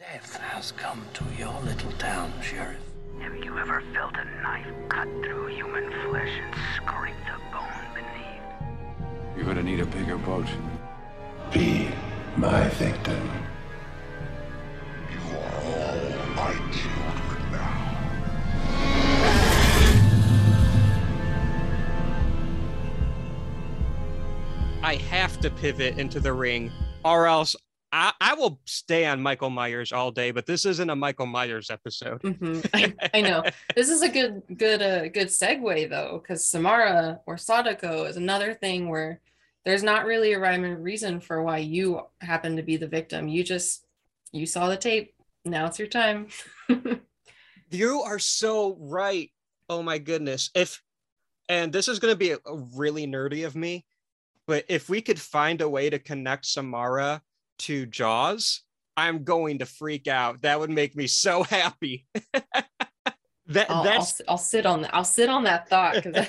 Death has come to your little town, Sheriff. Have you ever felt a knife cut through human flesh and scrape the bone beneath? You're gonna need a bigger boat. Be my victim. You are all my children now. I have to pivot into the ring, or else I, I will stay on Michael Myers all day. But this isn't a Michael Myers episode. Mhm. I, I know this is a good good uh good segue though because samara or sadako is another thing where there's not really a rhyme and reason for why you happen to be the victim you just you saw the tape now it's your time You are so right. Oh my goodness. If and this is going to be a, a really nerdy of me, but if we could find a way to connect Samara to Jaws, I'm going to freak out. That would make me so happy. that I'll, I'll, that's I'll sit on that i'll sit on that thought because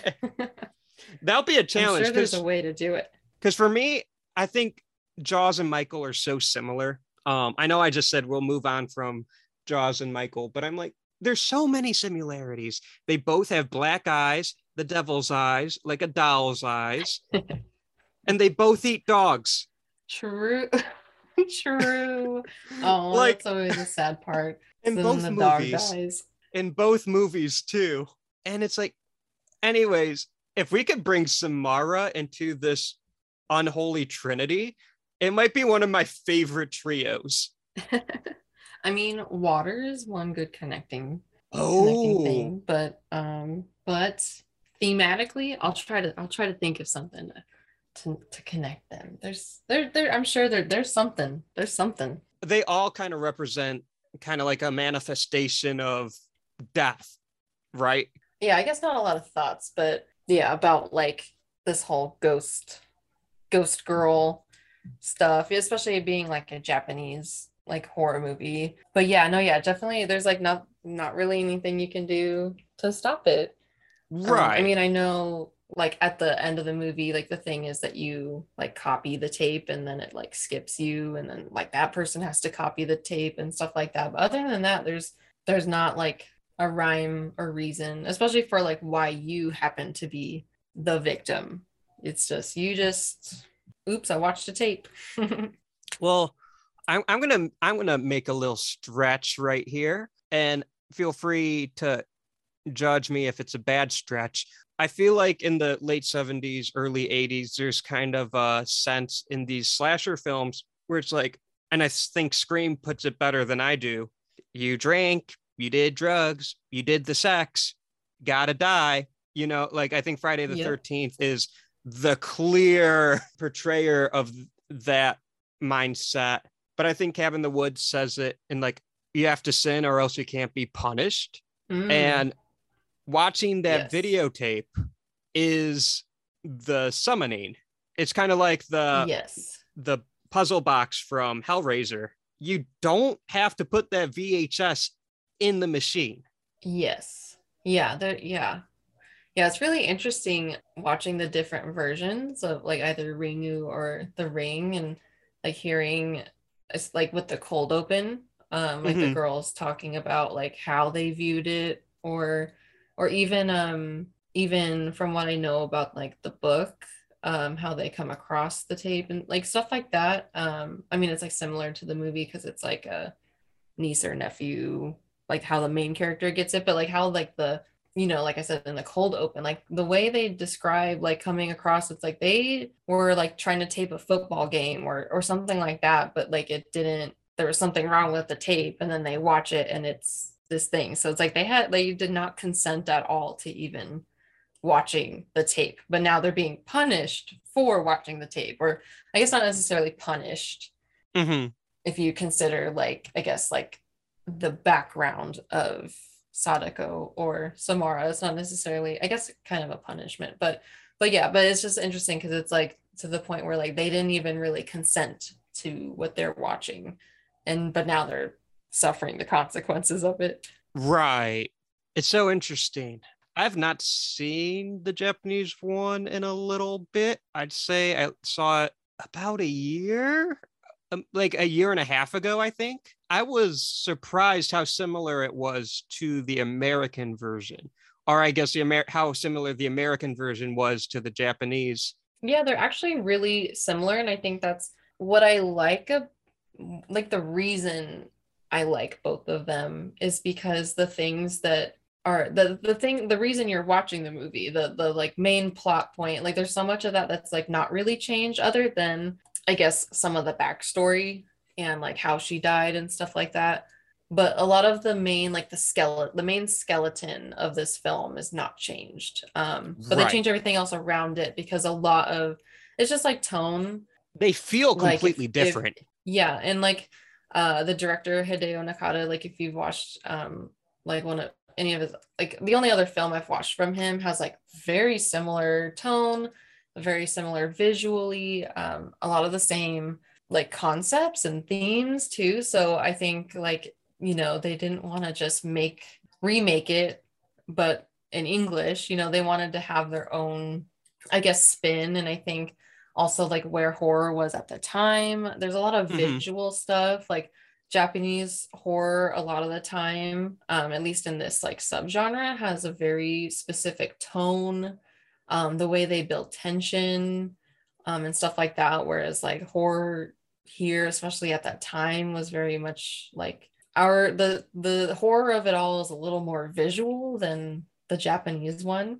that'll be a i'm challenge sure there's a way to do it because for me, I think Jaws and Michael are so similar. Um, I know I just said we'll move on from Jaws and Michael, but I'm like, there's so many similarities. They both have black eyes, the devil's eyes, like a doll's eyes, and they both eat dogs. true true oh Like- that's always a sad part In Then both the movies. in both movies too. And it's like, anyways, if we could bring Samara into this unholy trinity, it might be one of my favorite trios. I mean, water is one good connecting connecting Oh, thing, but um, but thematically, I'll try to I'll try to think of something to to, connect them. There's there there I'm sure there there's something there's something. they all kind of represent kind of like a manifestation of death, right? Yeah, I guess not a lot of thoughts, but yeah, about like this whole ghost ghost girl stuff, especially being like a Japanese like horror movie. But yeah, no, yeah, definitely there's like not not really anything you can do to stop it. Um, Right. I mean, I know like at the end of the movie, like the thing is that you like copy the tape and then it like skips you and then like that person has to copy the tape and stuff like that. But other than that, there's there's not like a rhyme or reason, especially for like why you happen to be the victim. It's just you just oops, I watched a tape. well, I'm, I'm gonna I'm gonna make a little stretch right here, and feel free to judge me if it's a bad stretch. I feel like in the late 70s, early 80s, there's kind of a sense in these slasher films where it's like, and I think Scream puts it better than I do. You drank, you did drugs, you did the sex, gotta die. You know, like I think Friday the Yep. 13th is the clear portrayer of that mindset. But I think Cabin in the Woods says it in like, you have to sin or else you can't be punished. Mm, And watching that Yes. videotape is the summoning. It's kind of like the yes. the puzzle box from Hellraiser. You don't have to put that VHS in the machine. Yes. Yeah, there yeah. Yeah, it's really interesting watching the different versions of like either Ringu or The Ring and like hearing it's like with the cold open, um like the Mhm. girls talking about like how they viewed it or or even um even from what I know about like the book, um how they come across the tape and like stuff like that. Um I mean it's like similar to the movie because it's like a niece or nephew like how the main character gets it, but like how like the you know, like I said in the cold open, like the way they describe like coming across, it's like they were like trying to tape a football game or or something like that, but like it didn't. There was something wrong with the tape, and then they watch it, and it's this thing. So it's like they had they did not consent at all to even watching the tape, but now they're being punished for watching the tape, or I guess not necessarily punished Mm-hmm. if you consider like I guess like the background of Sadako or Samara. It's not necessarily I guess kind of a punishment, but but yeah, but it's just interesting because it's like to the point where like they didn't even really consent to what they're watching, and but now they're suffering the consequences of it. Right. It's so interesting. I've not seen the Japanese one in a little bit. I'd say I saw it about a year, um, like a year and a half ago, I think. I was surprised how similar it was to the American version, or I guess the Amer- how similar the American version was to the Japanese. Yeah, they're actually really similar, and I think that's what I like. A, like the reason I like both of them is because the things that are the the thing the reason you're watching the movie the the like main plot point like there's so much of that that's like not really changed other than I guess some of the backstory and like how she died and stuff like that but a lot of the main like the skeleton the main skeleton of this film is not changed um but Right. they change everything else around it because a lot of it's just like tone They feel Like, if- completely if- different. yeah and like uh the director hideo nakata like if you've watched um like one of any of his like the only other film i've watched from him has like very similar tone very similar visually um a lot of the same like concepts and themes too. So i think like you know they didn't want to just make remake it but in english you know they wanted to have their own i guess spin. And i think also like where horror was at the time there's a lot of Mhm. visual stuff like japanese horror a lot of the time um at least in this like subgenre has a very specific tone um the way they build tension um and stuff like that whereas like horror here especially at that time was very much like our the the horror of it all is a little more visual than the japanese one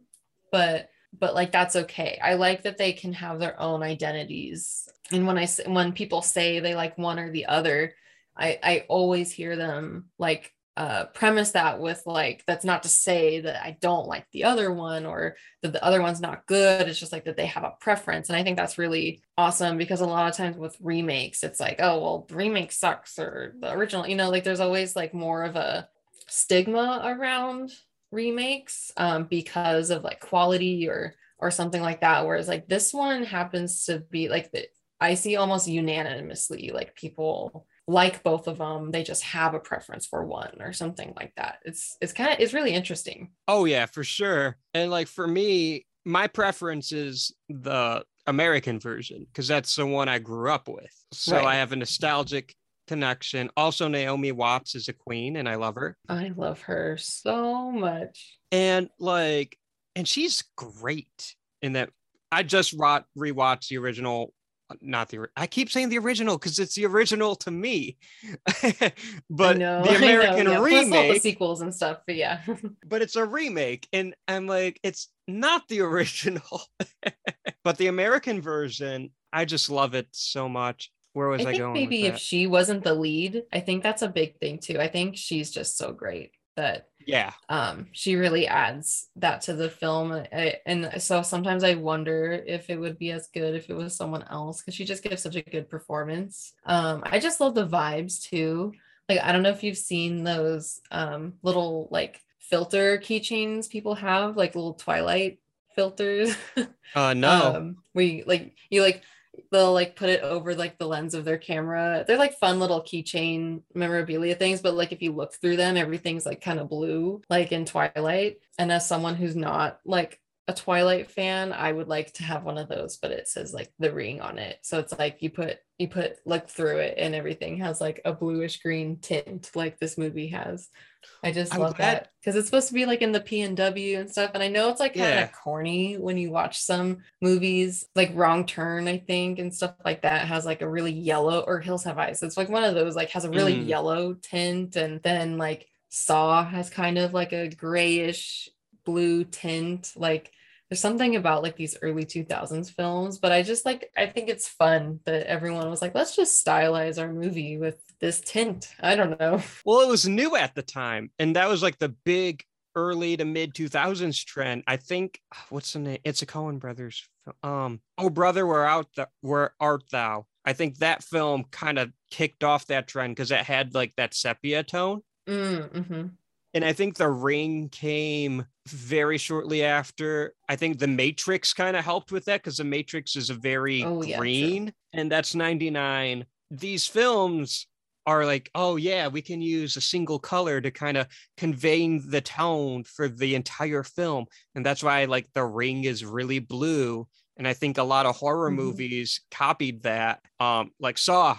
but but like that's okay. I like that they can have their own identities. And when I when people say they like one or the other i i always hear them like uh premise that with like that's not to say that i don't like the other one or that the other one's not good. It's just like that they have a preference. And i think that's really awesome because a lot of times with remakes it's like oh well the remake sucks or the original you know like there's always like more of a stigma around remakes um, because of like quality or or something like that whereas like this one happens to be like the i see almost unanimously like people like both of them they just have a preference for one or something like that it's it's kind of it's really interesting Oh yeah, for sure. And like for me, my preference is the American version because that's the one I grew up with. So Right. I have a nostalgic connection. Also, Naomi Watts is a queen, and I love her. i love her so much And like, and she's great in that. I just wa- rewatched the original. Not the. I keep saying the original because it's the original to me. but know, the I know, American yeah, all the remake sequels and stuff but yeah but it's a remake and i'm like it's not the original but the american version i just love it so much where was I i, think going maybe if she wasn't the lead, I think that's a big thing too. I think she's just so great that yeah. um she really adds that to the film. I, and so sometimes i wonder if it would be as good if it was someone else because she just gives such a good performance. Um i just love the vibes too. Like i don't know if you've seen those um little like filter keychains people have like little twilight filters. Uh no. Um you like you like they'll like put it over like the lens of their camera. They're like fun little keychain memorabilia things but like if you look through them everything's like kind of blue like in twilight. And as someone who's not like a twilight fan i would like to have one of those but it says like the ring on it so it's like you put you put look through it and everything has like a bluish green tint like this movie has i just I'm love glad- that because it's supposed to be like in the p and w and stuff and i know it's like kind of Yeah. corny when you watch some movies like wrong turn i think and stuff like that has like a really yellow or hills have eyes it's like one of those like has a really Mm. yellow tint and then like saw has kind of like a grayish blue tint like there's something about like these early 2000s films but i just like i think it's fun that everyone was like let's just stylize our movie with this tint. I don't know. Well it was new at the time and that was like the big early to mid 2000s trend. I think what's the name? It's a Coen brothers um oh brother where out the where art thou? I think that film kind of kicked off that trend because it had like that sepia tone. Mm, mhm. and I think The Ring came very shortly after. I think The Matrix kind of helped with that because The Matrix is a very Oh, yeah, green, and that's 99. These films are like, oh, yeah, we can use a single color to kind of convey the tone for the entire film. And that's why, like, The Ring is really blue. And I think a lot of horror Mhm. movies copied that. Um, like Saw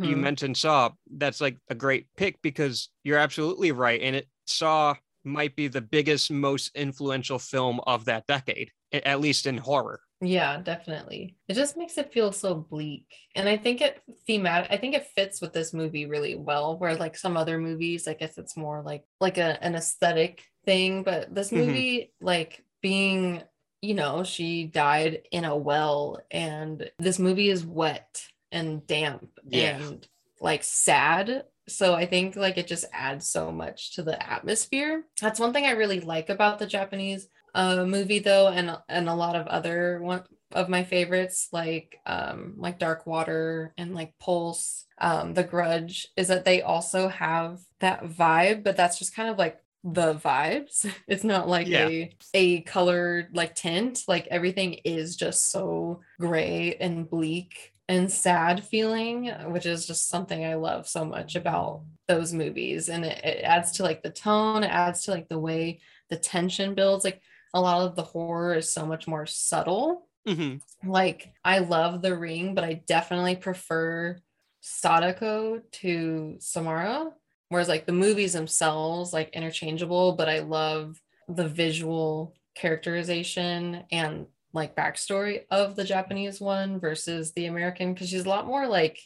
you Mhm. mentioned Saw, that's like a great pick because you're absolutely right. And it Saw might be the biggest, most influential film of that decade, at least in horror. Yeah, definitely. It just makes it feel so bleak. And I think it thematic I think it fits with this movie really well. Where like some other movies, I guess it's more like like a, an aesthetic thing. But this Mhm. movie, like being, you know, she died in a well, and this movie is wet and damp Yeah. and like sad. So I think like it just adds so much to the atmosphere. That's one thing I really like about the Japanese uh movie though and and a lot of other one of my favorites like um like dark water and like pulse um the grudge is that they also have that vibe but that's just kind of like the vibes it's not like Yeah. a a colored like tint like everything is just so gray and bleak and sad feeling which is just something i love so much about those movies and it, it adds to like the tone it adds to like the way the tension builds like a lot of the horror is so much more subtle Mhm. like I love the ring, but I definitely prefer Sadako to Samara. Whereas like the movies themselves, like interchangeable, but I love the visual characterization and like backstory of the Japanese one versus the American because she's a lot more like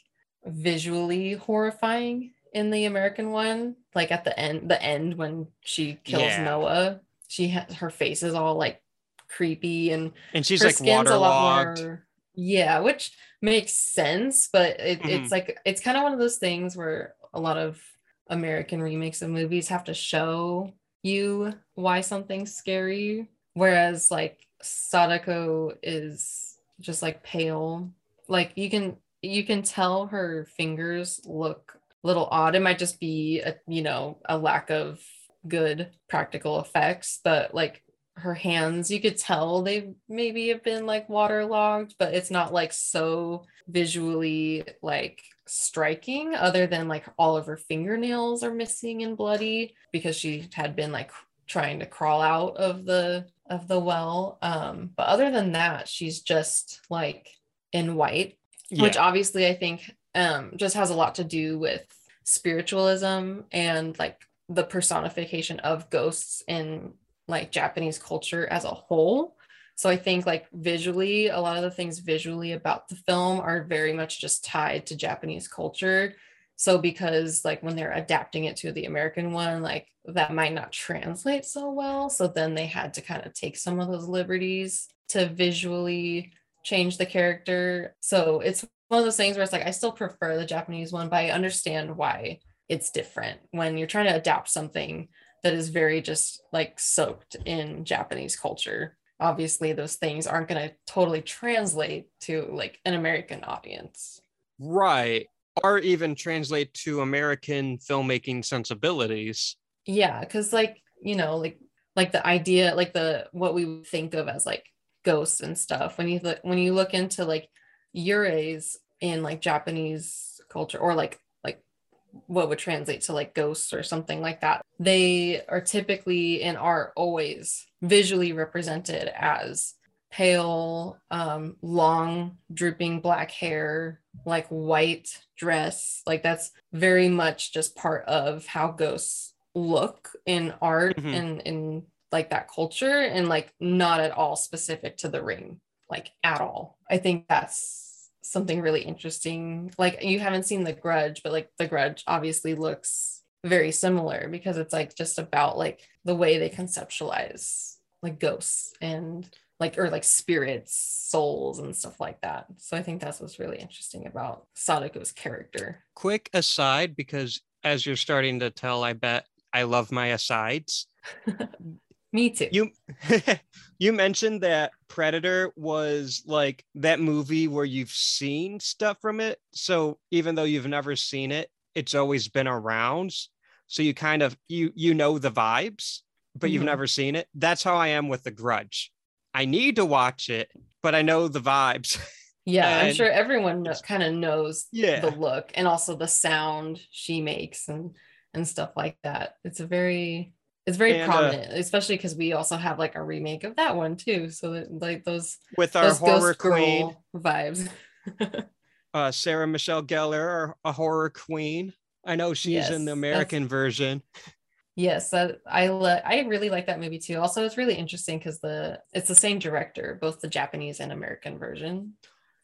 visually horrifying in the American one. Like at the end, the end when she kills Yeah. Noah, she has her face is all like creepy and And she's her like skin's a lot waterlogged. more yeah which makes sense but it, Mhm. it's like it's kind of one of those things where a lot of american remakes of movies have to show you why something's scary whereas like sadako is just like pale. Like you can you can tell her fingers look a little odd. It might just be a you know a lack of good practical effects but like her hands you could tell they maybe have been like waterlogged but it's not like so visually like striking other than like all of her fingernails are missing and bloody because she had been like trying to crawl out of the of the well um but other than that she's just like in white which obviously I think um, just has a lot to do with spiritualism and like the personification of ghosts in like Japanese culture as a whole. So I think like visually, a lot of the things visually about the film are very much just tied to Japanese culture. So because like when they're adapting it to the American one, like that might not translate so well. So then they had to kind of take some of those liberties to visually change the character. So it's one of those things where it's like I still prefer the Japanese one, but I understand why it's different when you're trying to adapt something that is very just like soaked in Japanese culture. Obviously, those things aren't going to totally translate to like an American audience. Right. Or even translate to American filmmaking sensibilities. Yeah, because like you know, like like the idea, like the what we think of as like ghosts and stuff. When you look when you look into like yureis in like Japanese culture or like like what would translate to like ghosts or something like that, they are typically and are always visually represented as pale, um, long, drooping black hair, like white dress. Like that's very much just part of how ghosts look in art Mhm. and in like that culture and like not at all specific to the ring, like at all. I think that's something really interesting. Like you haven't seen The Grudge, but like The Grudge obviously looks very similar because it's like just about like the way they conceptualize like ghosts and like or like spirits, souls and stuff like that. So I think that's what's really interesting about Sadako's character. Quick aside, because as you're starting to tell, I bet I love my asides. Me too. You you mentioned that Predator was like that movie where you've seen stuff from it. So even though you've never seen it, it's always been around. So you kind of you you know the vibes, but you've Mhm. never seen it. That's how I am with The Grudge. I need to watch it, but I know the vibes. yeah, I'm sure everyone kind of knows yeah. the look and also the sound she makes and and stuff like that. It's a very it's very And, uh, prominent, especially because we also have like a remake of that one too. So that, like those with our those horror queen. vibes. uh, Sarah Michelle Gellar, a horror queen. I know she's in the American version. Yes, that I le- I really like that movie too. Also, it's really interesting because the it's the same director, both the Japanese and American version.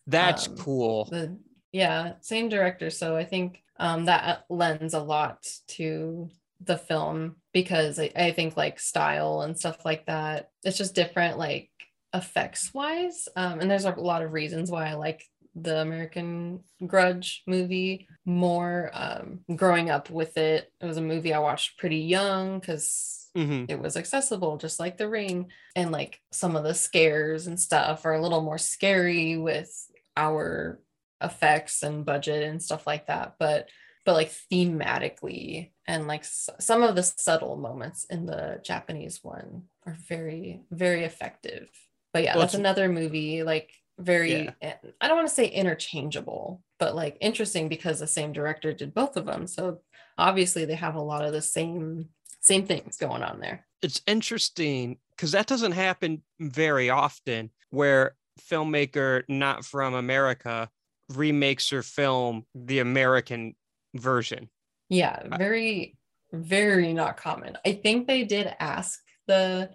That's Um, cool. The yeah, same director. So I think um, that lends a lot to the film because I, I think like style and stuff like that. It's just different, like effects wise. Um, and there's a lot of reasons why I like the American Grudge movie more. Um, growing up with it, it was a movie I watched pretty young because hmm it was accessible, just like The Ring. And like some of the scares and stuff are a little more scary with our effects and budget and stuff like that. But but like thematically and like s- some of the subtle moments in the Japanese one are very very effective. But yeah, Well, that's another movie like very Yeah. eh, I don't want to say interchangeable, but like interesting because the same director did both of them. So obviously they have a lot of the same same things going on there. It's interesting because that doesn't happen very often where filmmaker not from America remakes her film the American version. Yeah, very, very not common. I think they did ask the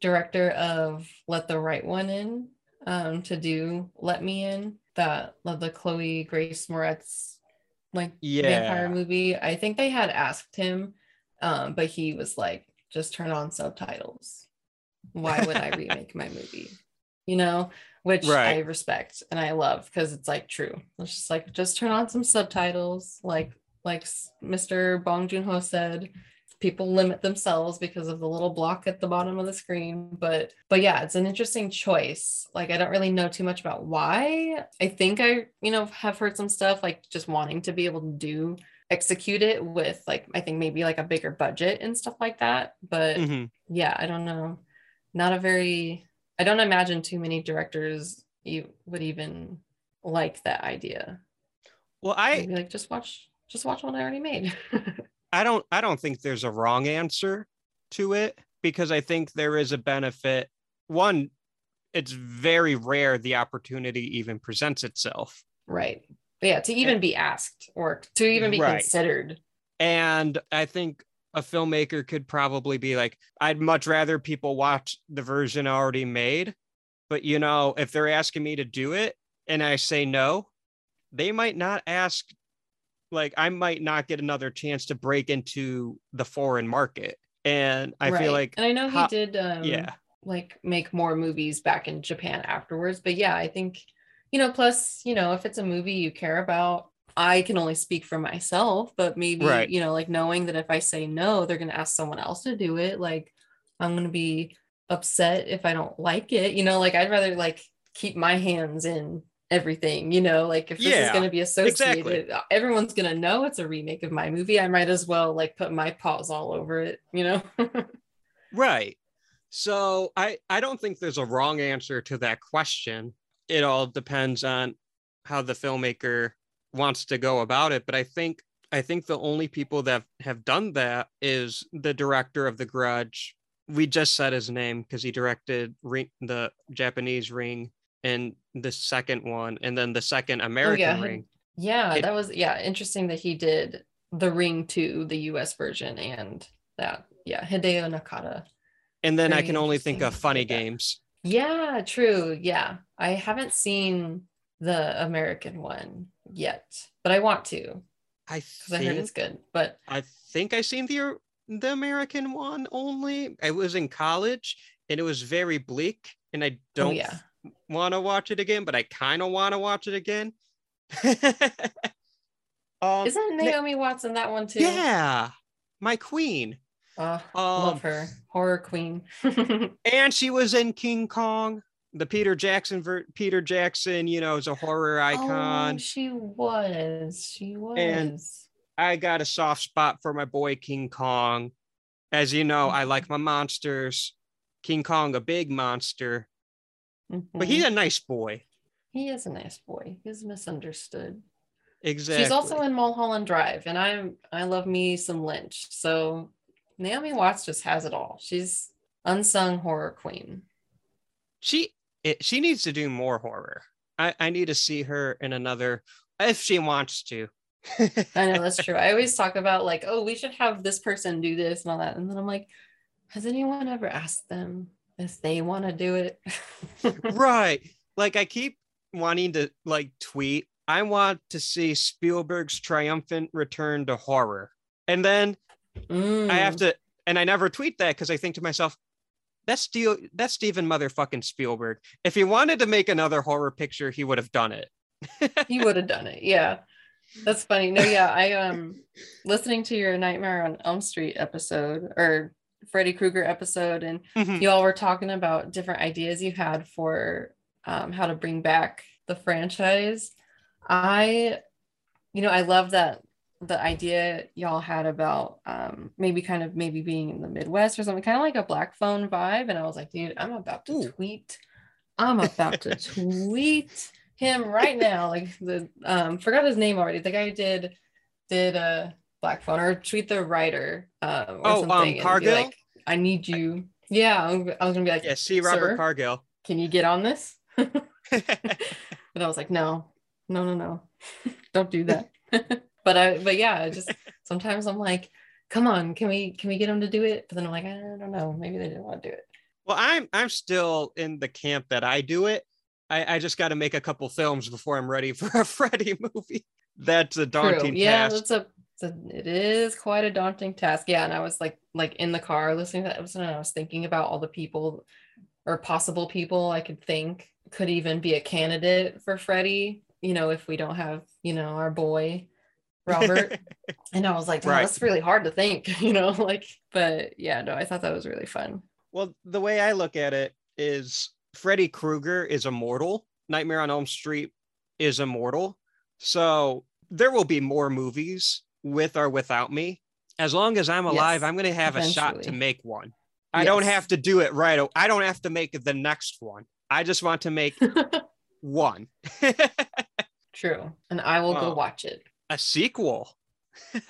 director of Let the Right One In um, to do Let Me In, that the Chloe Grace Moretz like yeah. vampire movie. I think they had asked him, um, but he was like, just turn on subtitles. Why would I remake my movie? You know, which I respect and I love because it's like true. It's just like just turn on some subtitles, like like Mr. Bong Joon Ho said. People limit themselves because of the little block at the bottom of the screen, but but yeah, it's an interesting choice. Like I don't really know too much about why. I think I you know have heard some stuff like just wanting to be able to do execute it with like I think maybe like a bigger budget and stuff like that. But Mhm. yeah, I don't know. Not a very I don't imagine too many directors you would even like that idea. Well, I Maybe like just watch just watch what I already made. I don't I don't think there's a wrong answer to it because I think there is a benefit. One, it's very rare the opportunity even presents itself. right. Yeah, to even be asked or to even be Right. considered. And I think a filmmaker could probably be like, I'd much rather people watch the version already made. But you know, if they're asking me to do it and I say no, they might not ask, like, I might not get another chance to break into the foreign market. And I Right. feel like, and I know he did um yeah, like make more movies back in Japan afterwards. But yeah, I think, you know, plus, you know, if it's a movie you care about, I can only speak for myself, but maybe, Right. you know, like knowing that if I say no, they're going to ask someone else to do it. Like, I'm going to be upset if I don't like it. You know, like I'd rather like keep my hands in everything, you know, like if this is going to be associated, exactly. everyone's going to know it's a remake of my movie. I might as well like put my paws all over it, you know? right. So I, I don't think there's a wrong answer to that question. It all depends on how the filmmaker wants to go about it. But I think I think the only people that have done that is the director of The Grudge. We just said his name because he directed Ring, the Japanese Ring and the second one, and then the second oh, American Oh, yeah. Ring. Yeah, It- that was yeah, interesting that he did the Ring to the US version, and that. Yeah, Hideo Nakata. And then I can only think of. Funny. Games. Yeah, true. Yeah. I haven't seen the American one yet, but I want to I because I heard it's good. But I think I seen the er, the American one only. I was in college and it was very bleak, and I oh, don't oh yeah. Want to watch it again, but I kind of want to watch it again. um, Isn't Na- Naomi Watts in that one too? yeah, my queen, Oh, um, love her. Horror queen. and she was in King Kong, the Peter Jackson. Ver- Peter Jackson, you know, is a horror Oh, icon. she was. She was. And- I got a soft spot for my boy King Kong. As you know, I like my monsters. King Kong, a big monster, Mm-hmm. but he's a nice boy. he is a nice boy. He's misunderstood. Exactly. She's also in Mulholland Drive, and I'm I love me some Lynch. So Naomi Watts just has it all. She's unsung horror queen. she it, she needs to do more horror. I, I need to see her in another if she wants to. I know that's true. I always talk about like, oh, we should have this person do this and all that. And then I'm like, has anyone ever asked them if they want to do it? right. Like I keep wanting to like tweet, I want to see Spielberg's triumphant return to horror. And then Mm. I have to and I never tweet that because I think to myself, that's Steel that's Steven motherfucking Spielberg. If he wanted to make another horror picture, he would have done it. he would have done it. Yeah. That's funny. No, yeah, I um listening to your Nightmare on Elm Street episode or Freddy Krueger episode, and Mhm. you all were talking about different ideas you had for um, how to bring back the franchise. I, you know, I love that the idea y'all had about um, maybe kind of maybe being in the Midwest or something, kind of like a Black Phone vibe. And I was like, dude, I'm about to Ooh. tweet. I'm about to tweet him right now. Like the um, forgot his name already. The guy did did a Black Phone or tweet the writer um, or Oh, um, something. be Cargill? like, I need you. Yeah, I'm- was gonna be like, Yeah, C. Robert Cargill. can you get on this? but I was like, no, no, no, no, don't do that. but I, but yeah, just sometimes I'm like, come on, can we, can we get them to do it? But then I'm like, I don't know, maybe they didn't want to do it. Well, I'm I'm still in the camp that I do it. I, I just got to make a couple films before I'm ready for a Freddy movie. That's a daunting True. Yeah, task. that's a, a, it is quite a daunting task. Yeah, and I was like, like in the car listening to that episode, and I was thinking about all the people or possible people I could think could even be a candidate for Freddy. You know, if we don't have, you know, our boy Robert. and I was like, Right. that's really hard to think, you know, like, but yeah, no, I thought that was really fun. Well, the way I look at it is Freddy Krueger is immortal. Nightmare on Elm Street is immortal. So there will be more movies with or without me. As long as I'm alive, Yes, I'm going to have a shot to make one. I don't have to do it right. I don't have to make the next one. I just want to make one. True. And I will go watch it. a sequel.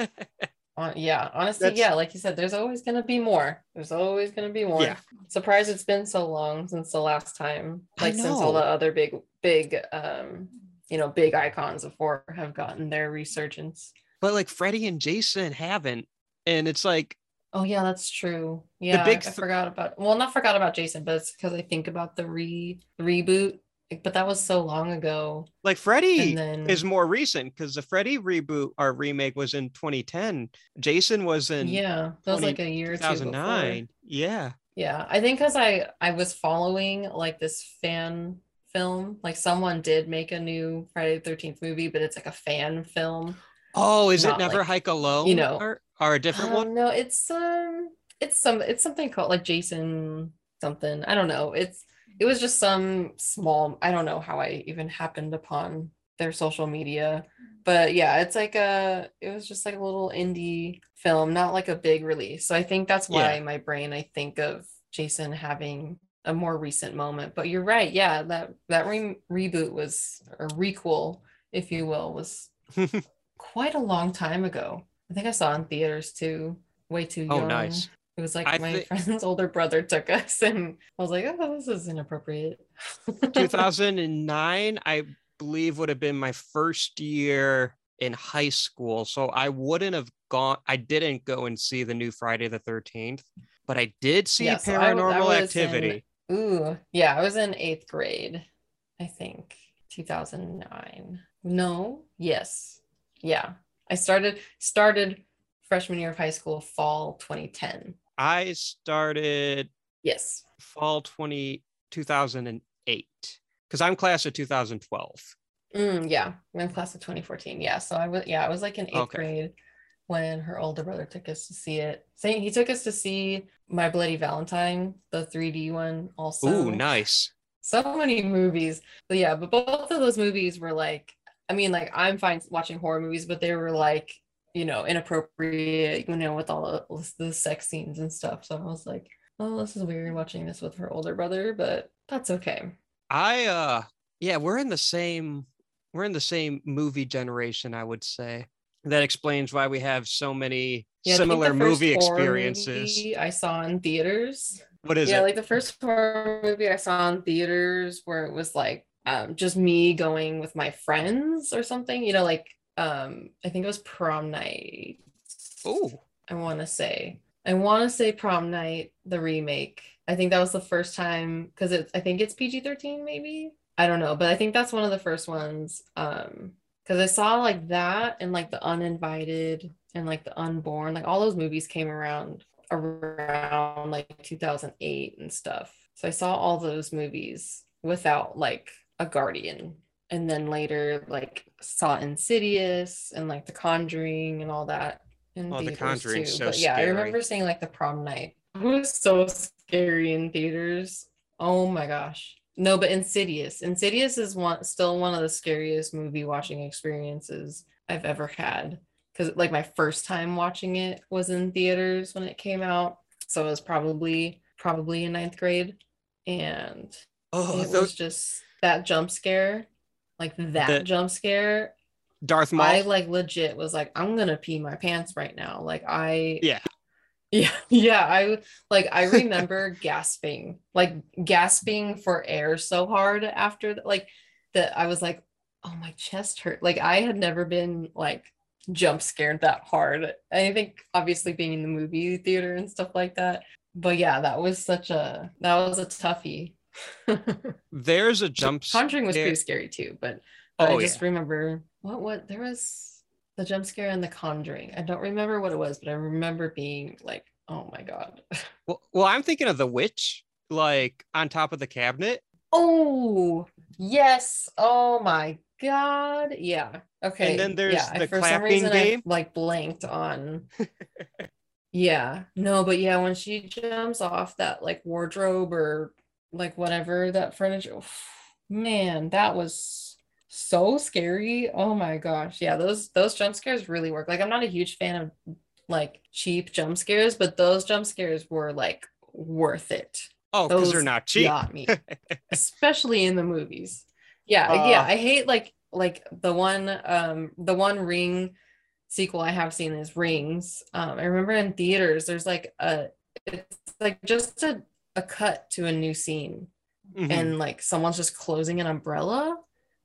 Uh, yeah, honestly, That's- yeah, like you said, there's always going to be more. There's always going to be more. Yeah. Surprised it's been so long since the last time, like since all the other big, big, um, you know, big icons of horror have gotten their resurgence. But like Freddy and Jason haven't. And it's like, Oh yeah, that's true. Yeah, big I forgot about. Well, not forgot about Jason, but it's because I think about the re reboot. Like, But that was so long ago. like Freddy then is more recent because the Freddy reboot our remake was in 2010. Jason was in yeah, that was 20 like a year or two 2009. Yeah. Yeah, I think because I I was following like this fan film, like someone did make a new Friday the Thirteenth movie, but it's like a fan film. Oh, is it never like, Hike Alone? you know, or, or a different Um, one? No, it's um, it's some it's something called like Jason something. I don't know. It's it was just some small. I don't know how I even happened upon their social media, but yeah, it's like a. It was just like a little indie film, not like a big release. So I think that's why Yeah. my brain I think of Jason having a more recent moment. But you're right. Yeah, that that re- reboot was a requel, if you will, was quite a long time ago. I think I saw in theaters too, way too Oh, young. nice. It was like I my thi- friend's older brother took us, and I was like, "Oh, this is inappropriate." 2009, I believe, would have been my first year in high school. So I wouldn't have gone, I didn't go and see the new Friday the 13th, but I did see Yeah, so I I paranormal was in- activity. Ooh, yeah, I was in eighth grade, I think, 2009. No, yes, yeah. I started started freshman year of high school, fall 2010. I started Yes. fall 20, 2008 because I'm class of 2012. Mm, yeah, I'm in class of 2014. Yeah, so I was yeah, I was like in eighth Okay. grade when her older brother took us to see it. Saying he took us to see My Bloody Valentine, the 3D one, also. Ooh, nice. So many movies. But yeah, but both of those movies were like, I mean, like I'm fine watching horror movies, but they were like, you know, inappropriate, you know, with all the, the sex scenes and stuff. So I was like, oh, this is weird watching this with her older brother, but that's okay. I uh yeah, we're in the same we're in the same movie generation, I would say. That explains why we have so many Yeah, similar movie experiences. movie I saw in theaters. What is yeah, it? Yeah, like the first horror movie I saw in theaters where it was like um, just me going with my friends or something. You know, like um, I think it was prom night. Oh, I want to say. I want to say prom night, the remake. I think that was the first time because it's. I think it's PG thirteen, maybe. I don't know, but I think that's one of the first ones. Um, because I saw like that and like the uninvited and like the unborn, like all those movies came around around like 2008 and stuff. So I saw all those movies without like a guardian. And then later, like saw Insidious and like The Conjuring and all that. In Oh, The theaters, Conjuring's too. so But yeah, I remember seeing like the prom night. It was so scary in theaters. Oh my gosh. No, but Insidious. Insidious is one still one of the scariest movie watching experiences I've ever had. Because like my first time watching it was in theaters when it came out. So it was probably probably in ninth grade. And oh, it those was just that jump scare, like that The- jump scare. Darth Maul. I like legit was like, I'm gonna pee my pants right now. Like I Yeah. Yeah, yeah. I like I remember gasping, like gasping for air so hard after like that I was like, oh my chest hurt. Like I had never been like jump scared that hard. I think obviously being in the movie theater and stuff like that. But yeah, that was such a that was a toughie. There's a jump. Conjuring was scare- pretty scary too, but, but Oh, I just remember what what there was the jump scare in the Conjuring. I don't remember what it was, but I remember being like, oh my god. Well, well, I'm thinking of the witch, like on top of the cabinet. Oh yes. Oh my god. Yeah. Okay. And then there's yeah. the for some clapping reason game. I like blanked on. yeah. No, but yeah, when she jumps off that like wardrobe or like whatever that furniture, oof, man, that was so scary. Oh my gosh. Yeah, those those jump scares really work. Like I'm not a huge fan of like cheap jump scares, but those jump scares were like worth it Oh, because those they're not cheap. got me especially in the movies yeah yeah Uh. i hate like like the one um the one ring sequel i have seen is rings um i remember in theaters there's like a it's like just a, a cut to a new scene. Mhm. and like someone's just closing an umbrella.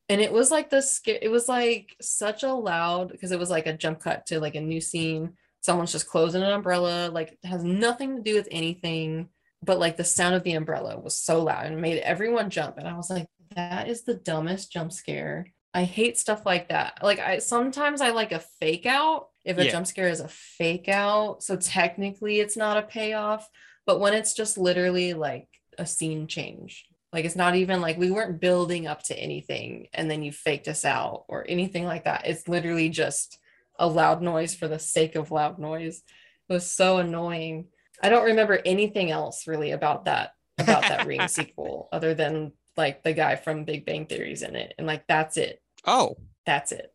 And it was like the it was like such a loud because it was like a jump cut to like a new scene. Someone's just closing an umbrella like it has nothing to do with anything but like the sound of the umbrella was so loud and made everyone jump. And i was like that is the dumbest jump scare. I hate stuff like that. Like i sometimes i like a fake out if a Yeah. jump scare is a fake out. So technically it's not a payoff but when it's just literally like a scene change like it's not even like we weren't building up to anything and then you faked us out or anything like that. It's literally just a loud noise for the sake of loud noise. It was so annoying. I don't remember anything else really about that about that ring sequel other than like the guy from big bang theory's in it. And like that's it. Oh, that's it.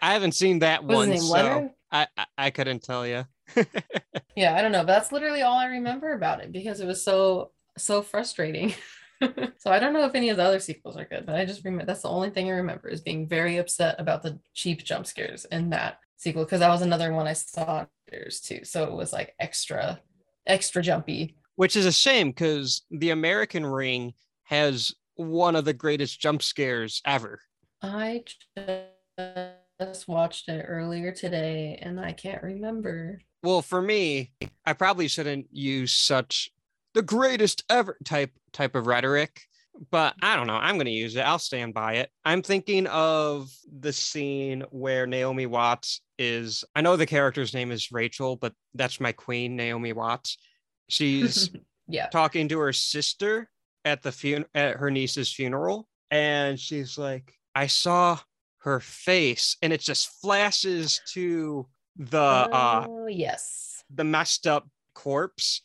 I haven't seen that one, so I, I I couldn't tell you. yeah i don't know but that's literally all i remember about it because it was so so frustrating so i don't know if any of the other sequels are good but i just remember that's the only thing i remember is being very upset about the cheap jump scares in that sequel because that was another one i saw theaters too so it was like extra extra jumpy Which is a shame because the American Ring has one of the greatest jump scares ever. i just watched it earlier today and i can't remember Well, for me, I probably shouldn't use such the greatest ever type type of rhetoric, but I don't know. I'm going to use it. I'll stand by it. I'm thinking of the scene where Naomi Watts is. I know the character's name is Rachel, but that's my queen, Naomi Watts. She's yeah talking to her sister at the fun- at her niece's funeral and she's like i saw her face and it just flashes to the uh oh yes. the messed up corpse.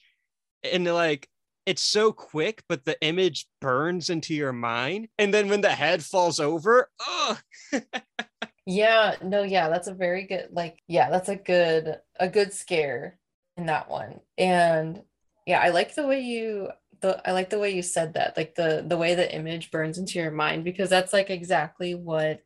And like it's so quick but the image burns into your mind. And then when the head falls over oh Yeah, no, yeah, that's a very good like yeah, that's a good a good scare in that one. And yeah, I like the way you the I like the way you said that, like the the way the image burns into your mind because that's like exactly what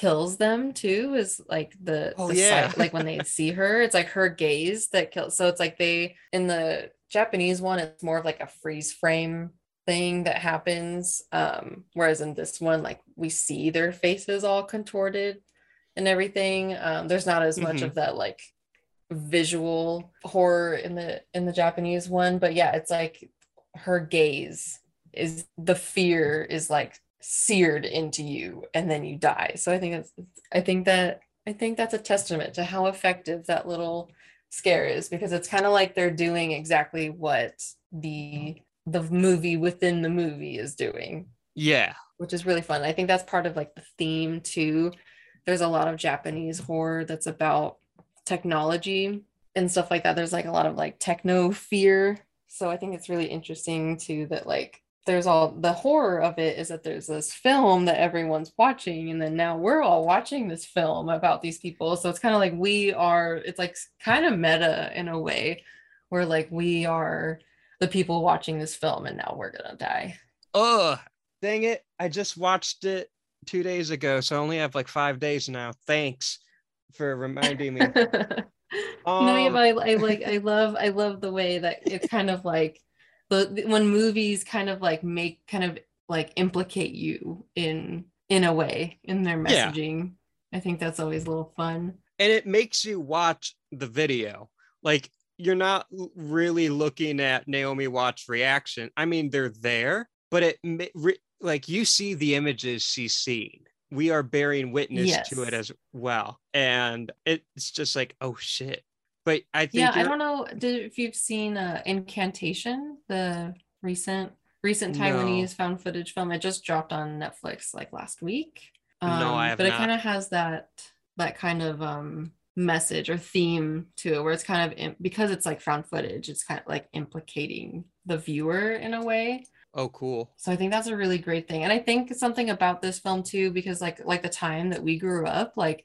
kills them too is like the, Oh, the yeah. sight like when they see her it's like her gaze that kills so it's like they in the Japanese one it's more of like a freeze frame thing that happens. Um, whereas in this one, like we see their faces all contorted and everything. Um, there's not as much Mhm. of that like visual horror in the in the Japanese one, but yeah, it's like her gaze is the fear is like seared into you and then you die. So I think that's I think that I think that's a testament to how effective that little scare is because it's kind of like they're doing exactly what the the movie within the movie is doing Yeah. which is really fun. I think that's part of like the theme too. There's a lot of Japanese horror that's about technology and stuff like that. There's like a lot of like techno fear. So I think it's really interesting too that like there's all the horror of it is that there's this film that everyone's watching and then now we're all watching this film about these people. So it's kind of like we are it's like kind of meta in a way where like we are the people watching this film and now we're going to die. oh Dang it. I just watched it two days ago, so I only have like five days now. Thanks for reminding me. no, yeah, Um, but I, I like I love I love the way that it's kind of like the when movies kind of like make kind of like implicate you in in a way in their Yeah. messaging. I think that's always a little fun. and it makes you watch the video. Like you're not really looking at Naomi Watts' reaction. I mean, they're there, but it like you see the images she's seen. We are bearing witness to it as well, and it's just like, oh shit. But I think Yeah, I don't know if you've seen uh, Incantation, the recent recent No. Taiwanese found footage film. It just dropped on Netflix like last week. No, I have but it kind of has that that kind of um message or theme to it where it's kind of because it's like found footage, it's kind of like implicating the viewer in a way. Oh, cool. So I think that's a really great thing. And I think something about this film too, because like like the time that we grew up, like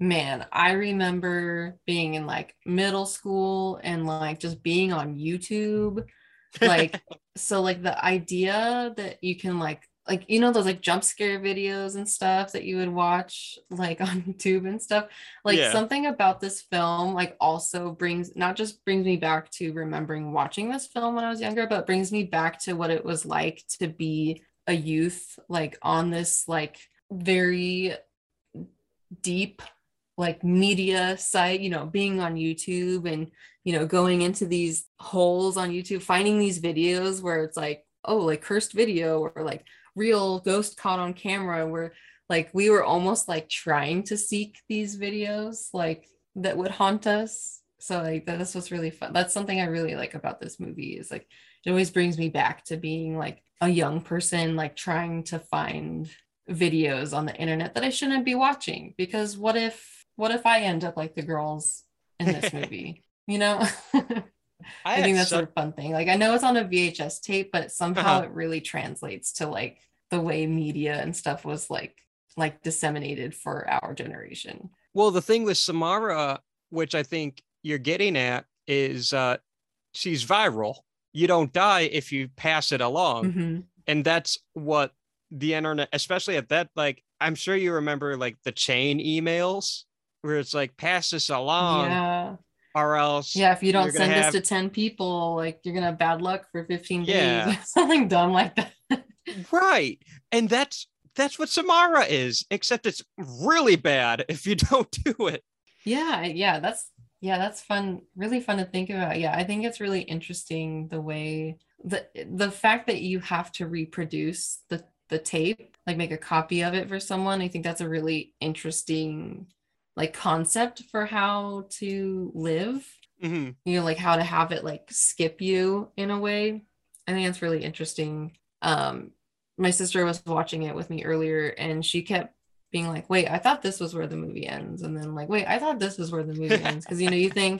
man, I remember being in like middle school and like just being on YouTube. Like so like the idea that you can like like you know those like jump scare videos and stuff that you would watch like on YouTube and stuff like Yeah. something about this film like also brings not just brings me back to remembering watching this film when I was younger but brings me back to what it was like to be a youth like on this like very deep like media site you know being on YouTube and you know going into these holes on YouTube finding these videos where it's like oh like cursed video or like real ghost caught on camera where like we were almost like trying to seek these videos like that would haunt us. So like that's what's really fun. That's something i really like about this movie is like it always brings me back to being like a young person like trying to find videos on the internet that i shouldn't be watching because what if what if i end up like the girls in this movie you know I, had think that's a fun thing. Like I know it's on a VHS tape, but somehow Uh-huh. it really translates to like the way media and stuff was like like disseminated for our generation. Well, the thing with Samara, which I think you're getting at, is uh, she's viral. You don't die if you pass it along. Mhm. And that's what the internet, especially at that, like, I'm sure you remember like the chain emails where it's like, pass this along Yeah. or else. Yeah. If you don't send have- this to 10 people, like you're gonna have bad luck for 15 Yeah. days. Something dumb like that. Right. And that's that's what Samara is, except it's really bad if you don't do it. yeah yeah that's yeah that's fun really fun to think about yeah i think it's really interesting the way the the fact that you have to reproduce the the tape like make a copy of it for someone i think that's a really interesting like concept for how to live. Mhm. you know like how to have it like skip you in a way. I think that's really interesting. Um my sister was watching it with me earlier and she kept being like wait i thought this was where the movie ends and then like wait i thought this was where the movie ends because you know you think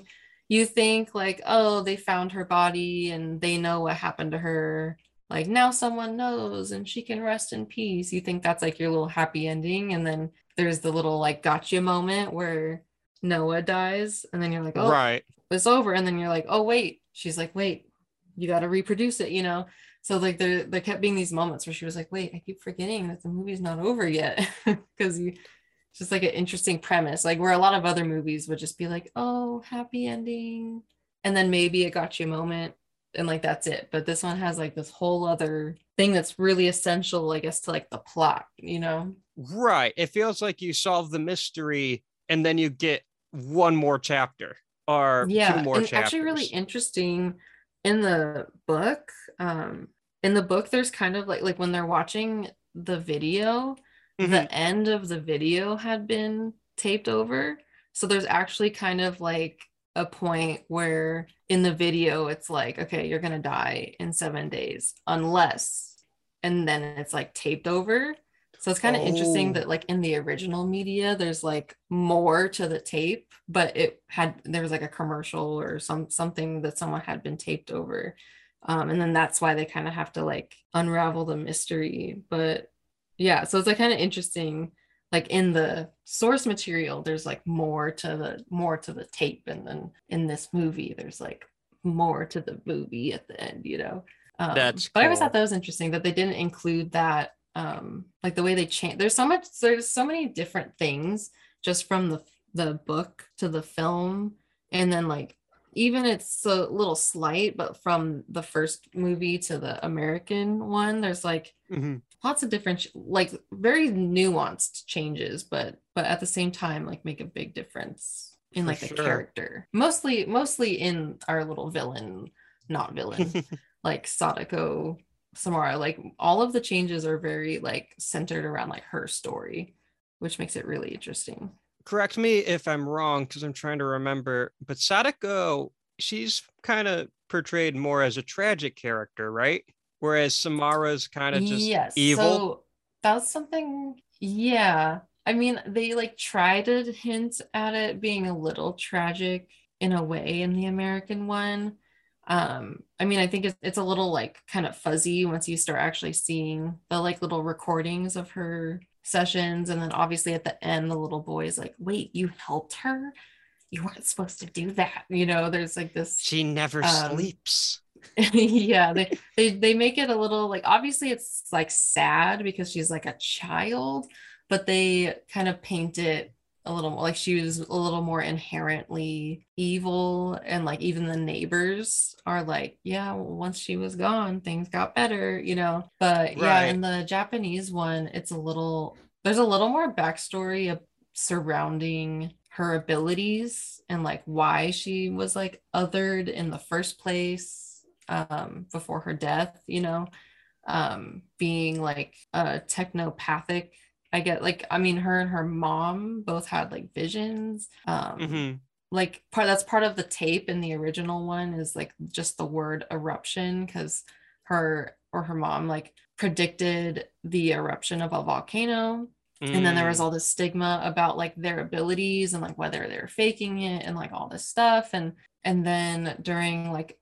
you think like oh they found her body and they know what happened to her. Like now someone knows and she can rest in peace. You think that's like your little happy ending and then there's the little like gotcha moment where noah dies and then you're like oh Right. it's over. And then you're like oh wait. She's like wait you got to reproduce it you know? So like there there kept being these moments where she was like wait i keep forgetting that the movie's not over yet. Because you it's just like an interesting premise like where a lot of other movies would just be like oh happy ending. And then maybe a gotcha moment and like that's it. But this one has like this whole other thing that's really essential i guess to like the plot you know Right. It feels like you solve the mystery and then you get one more chapter or yeah two more and chapters. actually really interesting in the book um in the book there's kind of like like when they're watching the video Mhm. the end of the video had been taped over so there's actually kind of like a point where in the video it's like okay you're gonna die in seven days unless and then it's like taped over so it's kind of interesting Oh. that like in the original media there's like more to the tape but it had there was like a commercial or some something that someone had been taped over. Um, and then that's why they kind of have to like unravel the mystery. But yeah so it's like kind of interesting like in the source material there's like more to the more to the tape and then in this movie there's like more to the movie at the end you know? Um, That's but i always thought that was interesting that they didn't include that um like the way they change there's so much there's so many different things just from the the book to the film and then like even it's a little slight but from the first movie to the american one there's like mm-hmm. lots of different like very nuanced changes but but at the same time like make a big difference in For like the sure. character mostly mostly in our little villain not villain like sadako samara like all of the changes are very like centered around like her story which makes it really interesting Correct me if I'm wrong because I'm trying to remember, but Sadako, she's kind of portrayed more as a tragic character, right? Whereas Samara's kind of just yes evil. so that's something yeah i mean they like try to hint at it being a little tragic in a way in the american one um i mean i think it's, it's a little like kind of fuzzy once you start actually seeing the like little recordings of her sessions and then obviously at the end the little boy is like wait you helped her you weren't supposed to do that you know there's like this she never um, sleeps. yeah they, they they make it a little like obviously it's like sad because she's like a child but they kind of paint it a little more like she was a little more inherently evil and like even the neighbors are like yeah well, once she was gone things got better you know? But yeah in the japanese one it's a little there's a little more backstory surrounding her abilities and like why she was like othered in the first place um before her death you know? Um being like a technopathic i get like i mean her and her mom both had like visions um Mhm. like part that's part of the tape in the original one is like just the word eruption because her or her mom like predicted the eruption of a volcano and then there was Mm. all this stigma about like their abilities and like whether they're faking it and like all this stuff and and then during like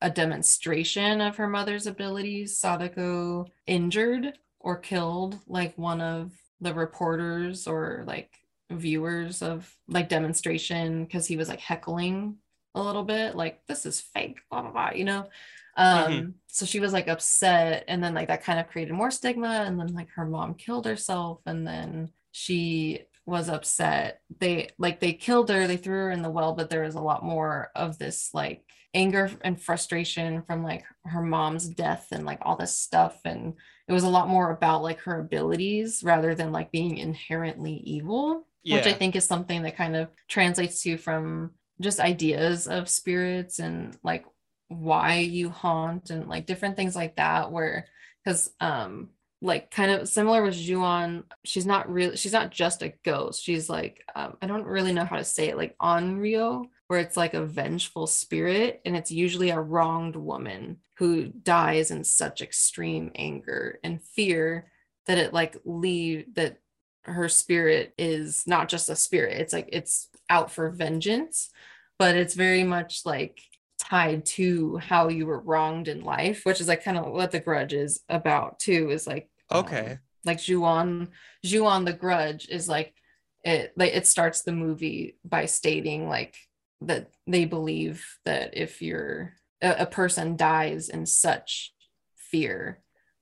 a demonstration of her mother's abilities sadako injured or killed like one of the reporters or like viewers of like demonstration because he was like heckling a little bit like this is fake blah blah blah you know um Mhm. so she was like upset and then like that kind of created more stigma and then like her mom killed herself and then she was upset they like they killed her they threw her in the well but there was a lot more of this like anger and frustration from like her mom's death and like all this stuff and it was a lot more about like her abilities rather than like being inherently evil which I think is something that kind of translates to from just ideas of spirits and like why you haunt and like different things like that where because um like kind of similar with Juon she's not really she's not just a ghost she's like um, I don't really know how to say it like Onryo where it's like a vengeful spirit and it's usually a wronged woman who dies in such extreme anger and fear that it like leave that her spirit is not just a spirit it's like it's out for vengeance but it's very much like tied to how you were wronged in life which is like kind of what the grudge is about too is like um, Okay. like Juon Juon the grudge is like it like it starts the movie by stating like that they believe that if you're a, a person dies in such fear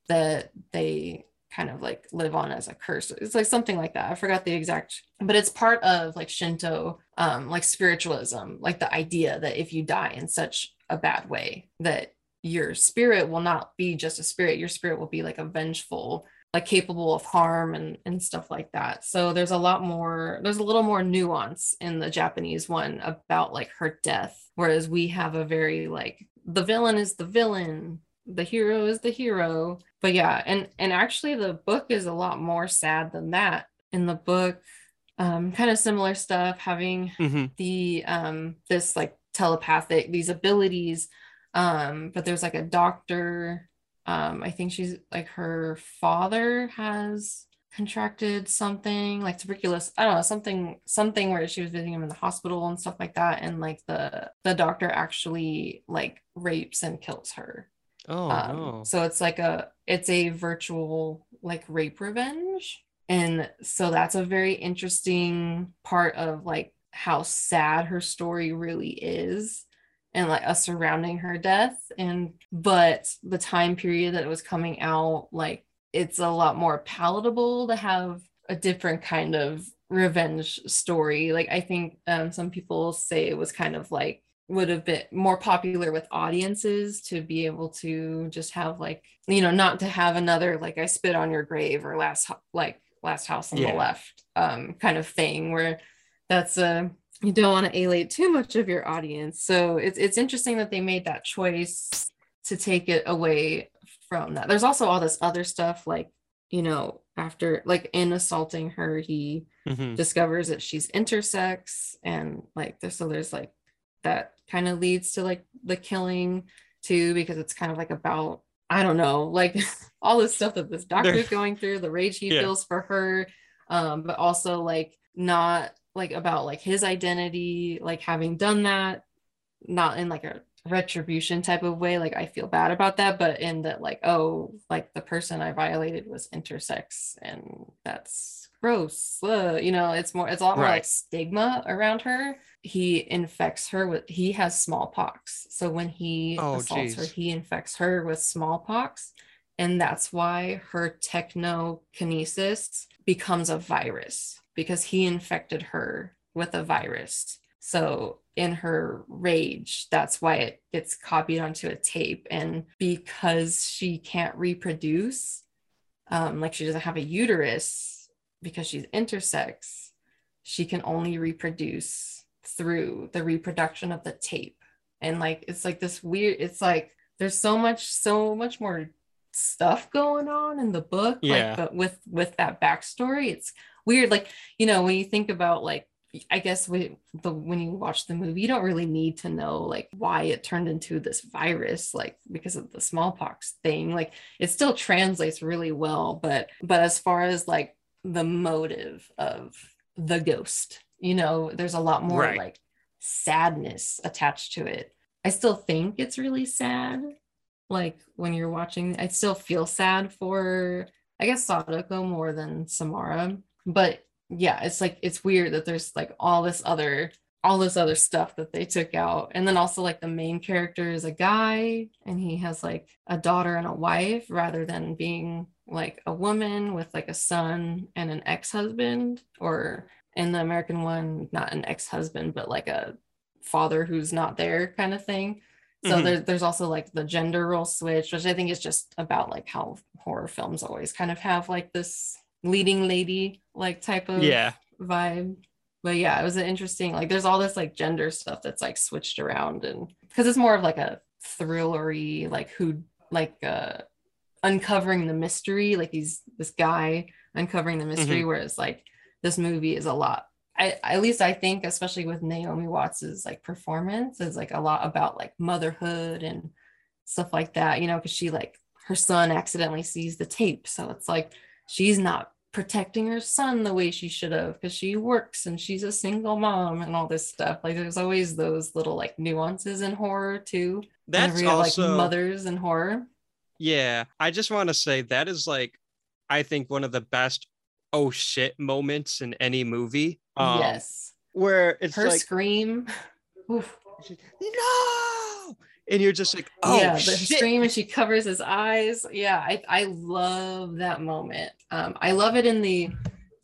that they kind of like live on as a curse. It's like something like that. I forgot the exact but it's part of like shinto um like spiritualism like the idea that if you die in such a bad way that your spirit will not be just a spirit. Your spirit will be like a vengeful like capable of harm and and stuff like that. So there's a lot more there's a little more nuance in the japanese one about like her death whereas we have a very like the villain is the villain the hero is the hero. But yeah and and actually the book is a lot more sad than that. In the book um kind of similar stuff having Mhm. the um this like telepathic these abilities um but there's like a doctor um i think she's like her father has contracted something like tuberculosis i don't know something something where she was visiting him in the hospital and stuff like that and like the the doctor actually like rapes and kills her Oh um, no. so it's like a it's a virtual like rape revenge and so that's a very interesting part of like how sad her story really is and like us surrounding her death and but the time period that it was coming out like it's a lot more palatable to have a different kind of revenge story like i think um, some people say it was kind of like would have been more popular with audiences to be able to just have like you know not to have another like i spit on your grave or last like last house on Yeah. the left um kind of thing where that's a you don't want to alienate too much of your audience so it's it's interesting that they made that choice to take it away from that there's also all this other stuff like you know after like in assaulting her he Mhm. discovers that she's intersex and like there's so there's like that kind of leads to like the killing too because it's kind of like about i don't know like all this stuff that this doctor's going through the rage he Yeah. feels for her um but also like not like about like his identity like having done that not in like a retribution type of way like i feel bad about that but in that like oh like the person i violated was intersex and that's gross uh, you know it's more it's a lot more like stigma around her. He infects her with he has smallpox so when he Oh, assaults her he infects her with smallpox and that's why her technokinesis becomes a virus because he infected her with a virus. So in her rage that's why it gets copied onto a tape. And because she can't reproduce um, like she doesn't have a uterus because she's intersex she can only reproduce through the reproduction of the tape. And like it's like this weird it's like there's so much so much more stuff going on in the book Yeah. like but with with that backstory it's weird like you know when you think about like i guess when the when you watch the movie you don't really need to know like why it turned into this virus like because of the smallpox thing. Like it still translates really well but but as far as like the motive of the ghost you know there's a lot more Right. like sadness attached to it. I still think it's really sad like when you're watching i still feel sad for i guess sadako more than samara but yeah it's like it's weird that there's like all this other all this other stuff that they took out and then also like the main character is a guy and he has like a daughter and a wife rather than being like a woman with like a son and an ex-husband or in the american one not an ex-husband but like a father who's not there kind of thing so Mhm. there's there's also like the gender role switch which i think is just about like how horror films always kind of have like this leading lady like type of Yeah. vibe but yeah it was an interesting like there's all this like gender stuff that's like switched around and because it's more of like a thrillery like who like uh uncovering the mystery like he's this guy uncovering the mystery whereas like this movie is a lot I, at least I think, especially with Naomi Watts's like performance, is like a lot about like motherhood and stuff like that, you know, because she like her son accidentally sees the tape. So it's like she's not protecting her son the way she should have because she works and she's a single mom and all this stuff. Like there's always those little like nuances in horror too. That's have, also like mothers in horror. Yeah, I just want to say that is like, I think one of the best oh shit moments in any movie. Um, yes. where it's Her like scream. Oof. no, and you're just like oh yeah, the shit. scream and she covers his eyes. Yeah, I, I love that moment. Um, I love it in the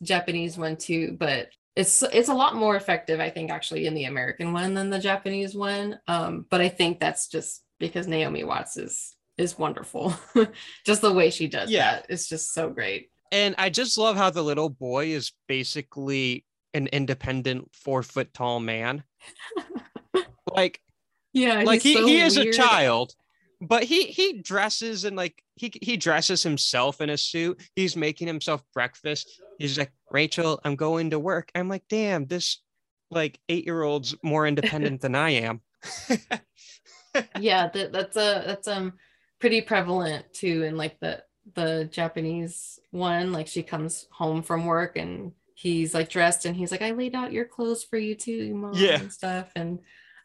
Japanese one too, but it's it's a lot more effective, I think, actually, in the American one than the Japanese one. Um, but I think that's just because Naomi Watts is is wonderful. just the way she does Yeah. that is just so great. And I just love how the little boy is basically an independent four foot tall man. like Yeah, like he, so he is weird. a child but he he dresses and like he he dresses himself in a suit. He's making himself breakfast. He's like rachel i'm going to work. I'm like damn this like eight year old's more independent than i am. Yeah that, that's a that's um pretty prevalent too in like the the japanese one. Like she comes home from work and he's like dressed and he's like i laid out your clothes for you too mom Yeah. and stuff. And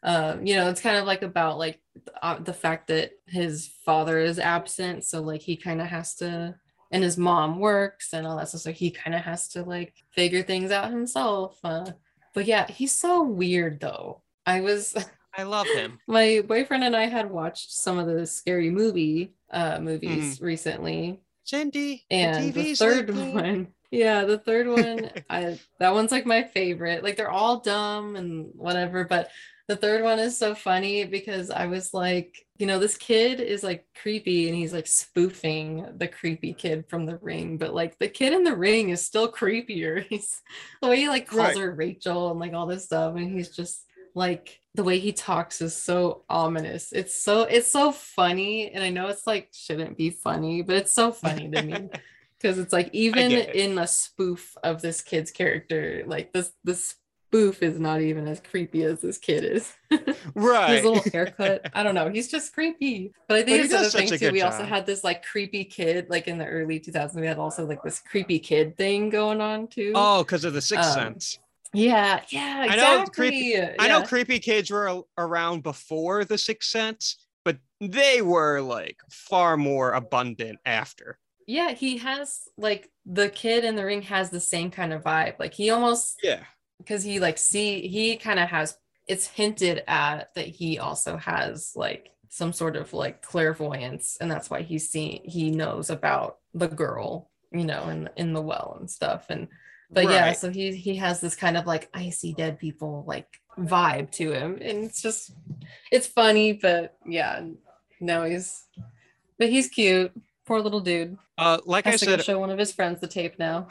um you know it's kind of like about like uh, the fact that his father is absent so like he kind of has to and his mom works and all that stuff so he kind of has to like figure things out himself uh but yeah he's so weird though i was i love him my boyfriend and I had watched some of the scary movie uh movies Mm-hmm. recently cindy and the TV's third leaking. one yeah the third one I that one's like my favorite like they're all dumb and whatever but the third one is so funny because I was like you know this kid is like creepy and he's like spoofing the creepy kid from the ring but like the kid in the ring is still creepier he's the way he like calls Right. her Rachel and like all this stuff and he's just like the way he talks is so ominous it's so it's so funny and i know it's like shouldn't be funny but it's so funny to me because it's like even it. in a spoof of this kid's character like this this spoof is not even as creepy as this kid is. Right his little haircut. I don't know. He's just creepy. But i think it's another thing too. we also had this like creepy kid like in the early 2000s we had also like this creepy kid thing going on too. Oh because of the sixth Um, sense. yeah yeah I know exactly. Creepy- I know creepy kids were around before the sixth sense but they were like far more abundant after. Yeah, he has like the kid in the ring has the same kind of vibe. Like he almost yeah because he like see he kind of has it's hinted at that he also has like some sort of like clairvoyance and that's why he's seen he knows about the girl, you know, in in the well and stuff. And but yeah, so he he has this kind of like I see dead people like vibe to him. And it's just it's funny, but yeah, no, he's but he's cute. Poor little dude. uh like i Has to go said show one of his friends the tape now.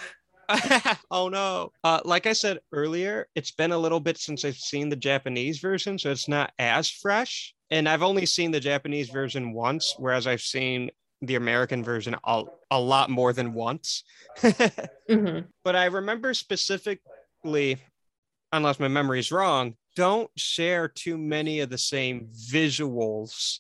oh no. Uh, like I said earlier, it's been a little bit since I've seen the Japanese version, so it's not as fresh. And I've only seen the Japanese version once, whereas I've seen the American version a, a lot more than once. Mhm. but I remember specifically, unless my memory's wrong, don't share too many of the same visuals.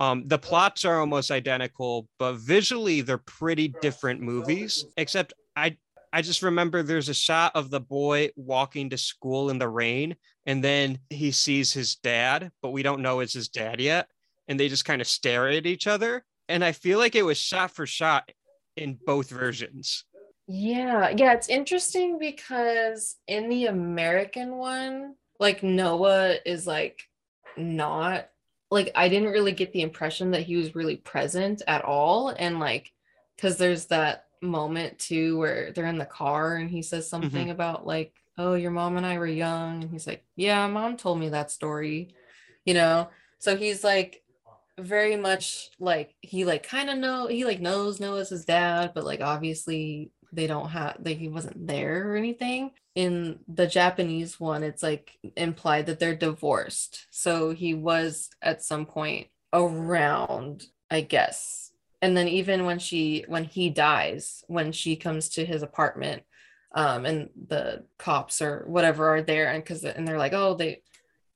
Um, the plots are almost identical, but visually they're pretty different movies. Except I, I just remember there's a shot of the boy walking to school in the rain, and then he sees his dad, but we don't know it's his dad yet, and they just kind of stare at each other. And I feel like it was shot for shot in both versions. Yeah, yeah, it's interesting because in the American one, like Noah is like not like I didn't really get the impression that he was really present at all. And like, because there's that moment too where they're in the car and he says mm-hmm. something about like, oh, your mom and I were young. And he's like, yeah, mom told me that story, you know? So he's like, very much like he like kind of know he like knows Noah's his dad, but like obviously they don't have like he wasn't there or anything. In the Japanese one, it's like implied that they're divorced. So he was at some point around, I guess. And then even when she when he dies, when she comes to his apartment, um, and the cops or whatever are there, and because and they're like, oh, they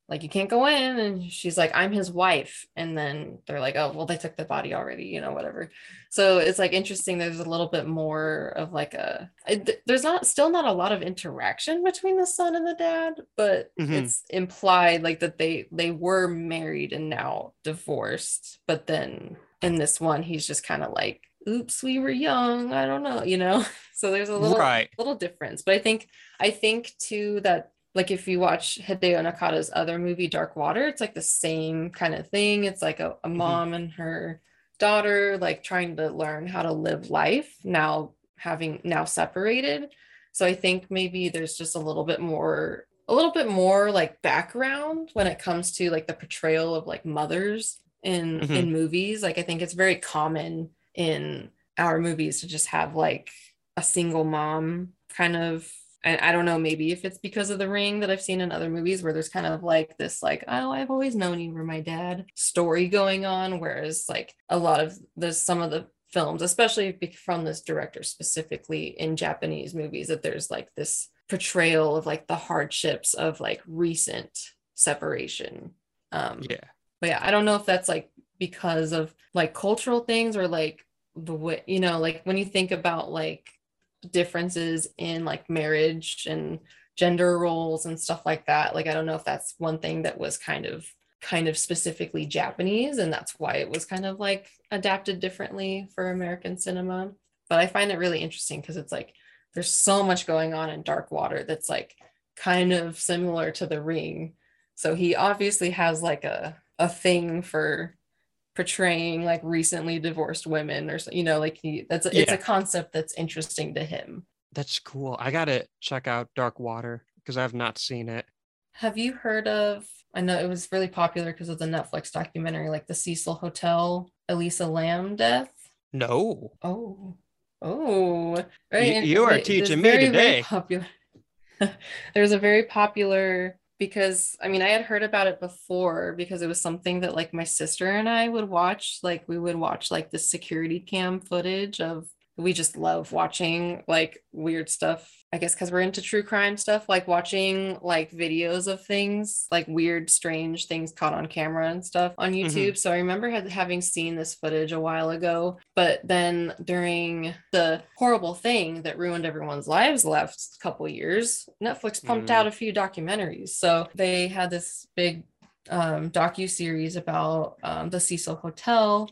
like you can't go in. And she's like i'm his wife. And then they're like oh well they took the body already you know whatever. So it's like interesting there's a little bit more of like a it- there's not still not a lot of interaction between the son and the dad but Mhm. it's implied like that they they were married and now divorced but then in this one he's just kind of like oops we were young i don't know you know so there's a little Right. little difference but i think i think too that like if you watch Hideo Nakata's other movie Dark Water, it's like the same kind of thing. It's like a, a mm-hmm. mom and her daughter like trying to learn how to live life now having now separated. So I think maybe there's just a little bit more a little bit more like background when it comes to like the portrayal of like mothers in Mhm. in movies. Like I think it's very common in our movies to just have like a single mom kind of and I don't know, maybe if it's because of the ring that I've seen in other movies where there's kind of like this, like, oh, I've always known you were my dad story going on. Whereas, like, a lot of there's some of the films, especially from this director specifically in Japanese movies, that there's like this portrayal of like the hardships of like recent separation. Um, Yeah. But yeah, I don't know if that's like because of like cultural things or like the way, you know, like when you think about like differences in like marriage and gender roles and stuff like that. Like I don't know if that's one thing that was kind of kind of specifically Japanese and that's why it was kind of like adapted differently for American cinema. But I find it really interesting because it's like there's so much going on in Dark Water that's like kind of similar to The Ring. So he obviously has like a a thing for portraying like recently divorced women or so- you know like he that's a, it's a concept that's interesting to him That's cool. I gotta check out Dark Water because I've not seen it. have you heard of i know it was really popular because of the netflix documentary like the cecil hotel elisa lam death No. oh oh You- you are teaching me very, very today. popular there's a very popular because i mean i had heard about it before because it was something that like my sister and i would watch like we would watch like the security cam footage of we just love watching like weird stuff i guess because we're into true crime stuff like watching like videos of things like weird strange things caught on camera and stuff on Mhm. youtube so i remember had, having seen this footage a while ago but then during the horrible thing that ruined everyone's lives last couple years netflix pumped Mm. out a few documentaries so they had this big um, docu series about um, the Cecil Hotel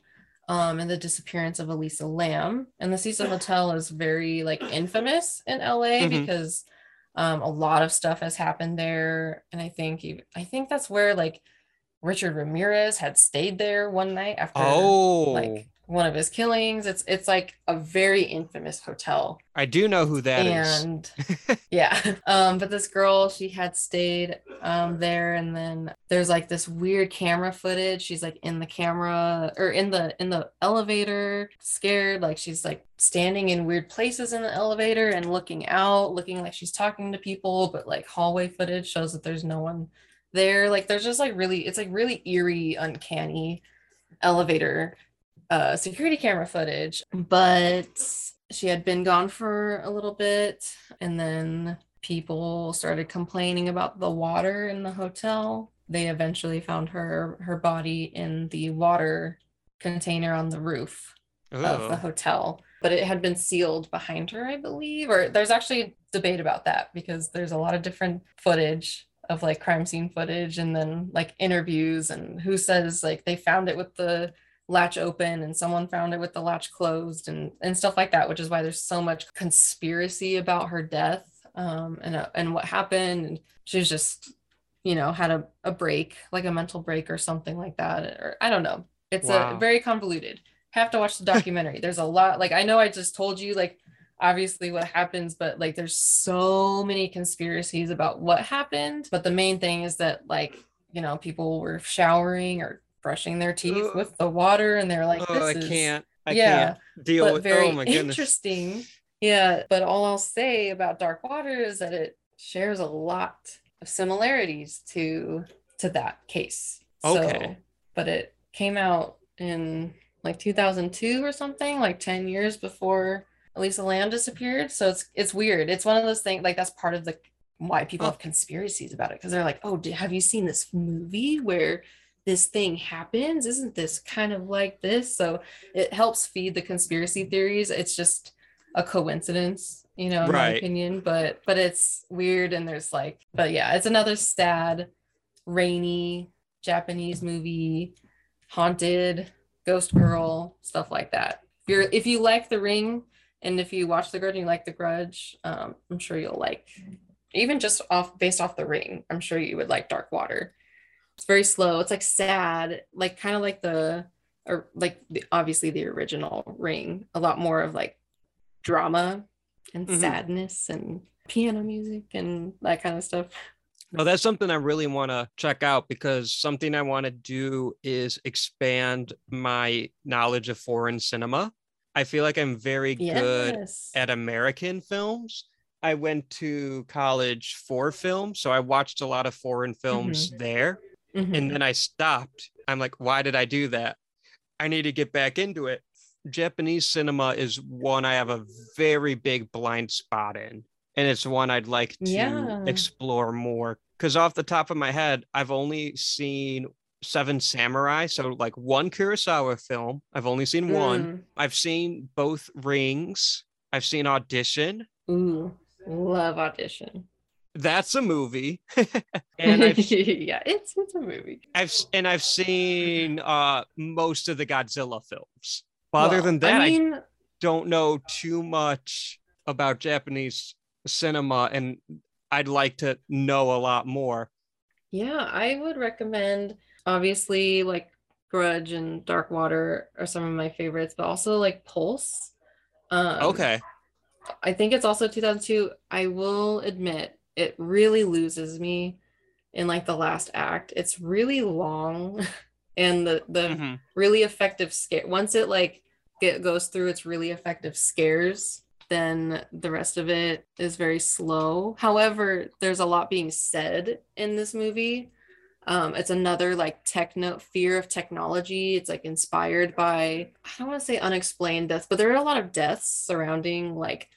um, and the disappearance of Elisa Lam. And the Cecil Hotel is very like infamous in LA Mhm. because um, a lot of stuff has happened there. And I think I think that's where like Richard Ramirez had stayed there one night after Oh, like one of his killings. It's it's like a very infamous hotel I do know who that is. and yeah um but this girl she had stayed um there and then there's like this weird camera footage she's like in the camera or in the in the elevator scared like she's like standing in weird places in the elevator and looking out looking like she's talking to people but like hallway footage shows that there's no one there like there's just like really it's like really eerie uncanny elevator uh security camera footage but she had been gone for a little bit and then people started complaining about the water in the hotel they eventually found her her body in the water container on the roof of the Oh. hotel but it had been sealed behind her i believe or there's actually debate about that because there's a lot of different footage of like crime scene footage and then like interviews and who says like they found it with the latch open and someone found it with the latch closed and and stuff like that which is why there's so much conspiracy about her death um and uh, and what happened. And she was just you know had a, a break like a mental break or something like that or i don't know. It's Wow. a very convoluted. Have to watch the documentary. There's a lot like i know i just told you like obviously what happens but like there's so many conspiracies about what happened. But the main thing is that like you know people were showering or brushing their teeth with the water and they're like oh, I this is can't. I yeah, can't deal with. very Oh my goodness. interesting yeah but all i'll say about dark water is that it shares a lot of similarities to to that case Okay. so but it came out in like 2002 or something like 10 years before elisa lam disappeared so it's it's weird it's one of those things like that's part of the why people Huh. have conspiracies about it because they're like oh have you seen this movie where this thing happens isn't this kind of like this? So it helps feed the conspiracy theories. It's just a coincidence you know in my opinion but but it's weird and there's like but yeah it's another sad rainy japanese movie haunted ghost girl stuff like that. If you're if you like the ring and if you watch the grudge and you like the grudge um i'm sure you'll like even just off based off the ring i'm sure you would like dark water it's very slow it's like sad like kind of like the or like the, obviously the original ring a lot more of like drama and Mhm. sadness and piano music and that kind of stuff No, that's something I really want to check out because something I want to do is expand my knowledge of foreign cinema. I feel like I'm very good at American films. I went to college for film, so I watched a lot of foreign films there, Mhm. and then I stopped. I'm like, why did I do that? I need to get back into it. Japanese cinema is one I have a very big blind spot in, and it's one I'd like to Yeah. explore more. Because off the top of my head, I've only seen Seven Samurai, so like one Kurosawa film. I've only seen one. I've seen both Rings. I've seen Audition. Mm. Ooh, love audition. That's a movie. and yeah, it's it's a movie. I've and I've seen uh most of the Godzilla films. But other Well, than that, I, I don't know too much about Japanese cinema, and I'd like to know a lot more. yeah, I would recommend obviously like Grudge and Dark Water are some of my favorites, but also like Pulse. Um, Okay. I think it's also 2002. I will admit it really loses me in like the last act. It's really long and the the Mhm. really effective scare once it like get goes through its really effective scares then the rest of it is very slow however there's a lot being said in this movie um it's another like techno fear of technology it's like inspired by i don't want to say unexplained deaths but there are a lot of deaths surrounding like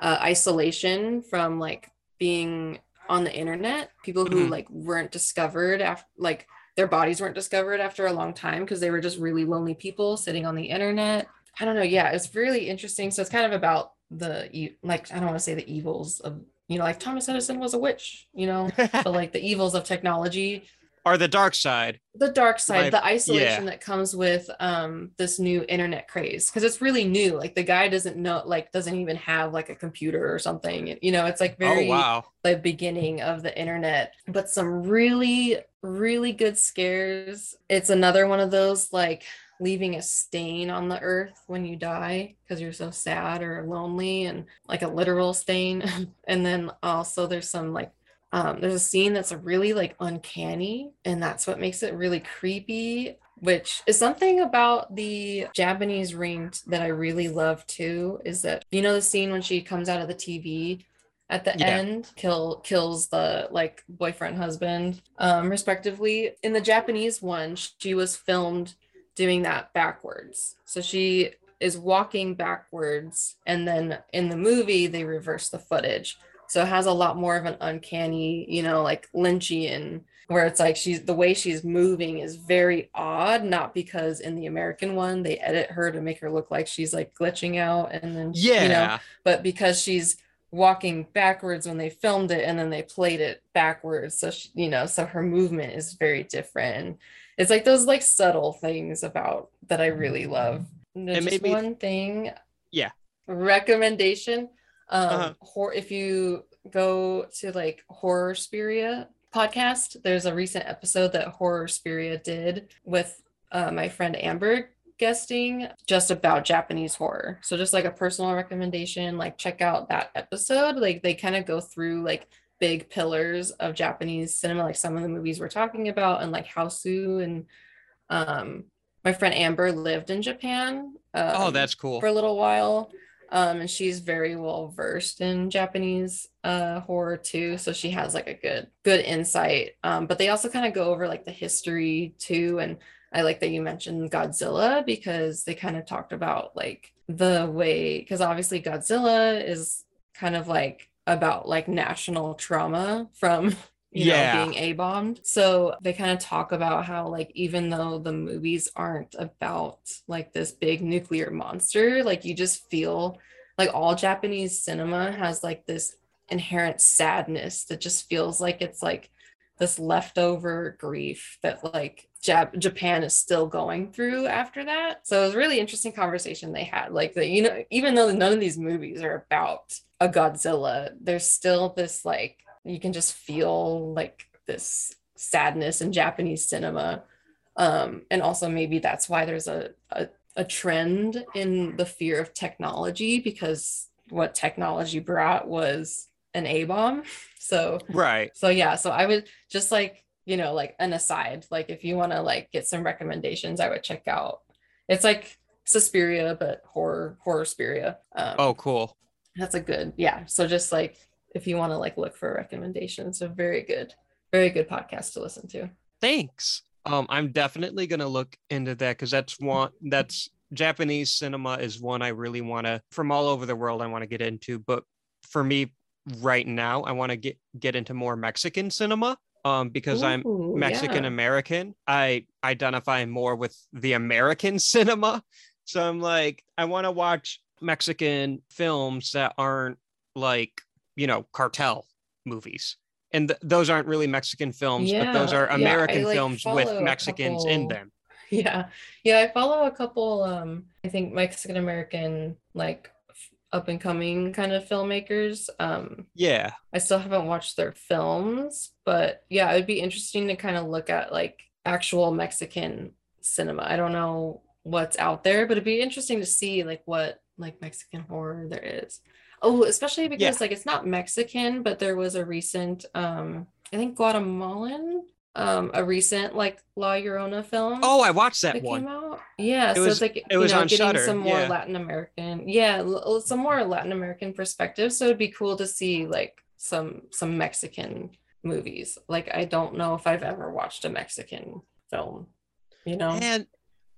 uh, isolation from like being on the internet people who Mhm. like weren't discovered after like their bodies weren't discovered after a long time because they were just really lonely people sitting on the internet. I don't know. Yeah, it's really interesting. So it's kind of about the like I don't want to say the evils of you know like Thomas Edison was a witch, you know, but like the evils of technology, or the dark side. the dark side, Like, the isolation yeah. that comes with um this new internet craze because it's really new. Like the guy doesn't know like doesn't even have like a computer or something. You know, it's like very oh wow. the beginning of the internet, but some really, really good scares. It's another one of those like leaving a stain on the earth when you die because you're so sad or lonely and like a literal stain. and then also there's some like um, there's a scene that's really like uncanny, and that's what makes it really creepy. Which is something about the Japanese ring that I really love too. Is that you know the scene when she comes out of the TV at the Yeah. end kill kills the like boyfriend husband um respectively in the japanese one she was filmed doing that backwards so she is walking backwards and then in the movie they reverse the footage so it has a lot more of an uncanny you know like lynchian where it's like she's the way she's moving is very odd not because in the american one they edit her to make her look like she's like glitching out and then Yeah. you know but because she's walking backwards when they filmed it and then they played it backwards so she, you know so her movement is very different and it's like those like subtle things about that i really love and just one thing Yeah. recommendation um Uh-huh. hor- if you go to like horror spiria podcast there's a recent episode that horror spiria did with uh, my friend amber guesting just about Japanese horror. So just like a personal recommendation, like check out that episode. Like they kind of go through like big pillars of Japanese cinema, like some of the movies we're talking about, and like Hausu and um my friend Amber lived in Japan. oh, um, that's cool. for a little while. Um, and she's very well versed in Japanese uh, horror too, so she has like a good good insight. Um, but they also kind of go over like the history too, and I like that you mentioned Godzilla because they kind of talked about like the way because obviously Godzilla is kind of like about like national trauma from you Yeah. know being a bombed so they kind of talk about how like even though the movies aren't about like this big nuclear monster like you just feel like all japanese cinema has like this inherent sadness that just feels like it's like this leftover grief that like Jap- Japan is still going through after that. So it was a really interesting conversation they had. Like that, you know, even though none of these movies are about a Godzilla, there's still this like you can just feel like this sadness in Japanese cinema. Um, and also maybe that's why there's a, a a trend in the fear of technology because what technology brought was an A bomb. So Right. so yeah, so I would just like, you know, like an aside, like if you want to like get some recommendations, I would check out. It's like Suspiria, but horror horror Spiria. Um, Oh, cool. that's a good, yeah. So just like if you want to like look for recommendations, so very good, very good podcast to listen to. Thanks. Um, I'm definitely gonna look into that because that's one that's Japanese cinema is one I really want to from all over the world I want to get into. But for me right now, I want to get get into more Mexican cinema. Um, because I'm Ooh, Mexican yeah. American. I identify more with the American cinema. So I'm like, I want to watch Mexican films that aren't like, you know, cartel movies. And th- those aren't really Mexican films, but those Yeah, are yeah, I, American like, films with Mexicans in them. Yeah. Yeah, I follow a couple um I think Mexican American like up and coming kind of filmmakers. Um Yeah. I still haven't watched their films, but yeah, it would be interesting to kind of look at like actual Mexican cinema. I don't know what's out there, but it'd be interesting to see like what like Mexican horror there is. Oh, especially because like it's not Mexican, but there was a recent um I think Guatemalan um a recent like La Llorona film Oh, I watched that that one. came out. Yeah, It so was- it's like it you was know, on getting Shudder, some more yeah. Latin American, yeah, l- some more Latin American perspective. So it'd be cool to see like some some Mexican movies. Like I don't know if I've ever watched a Mexican film, you know, And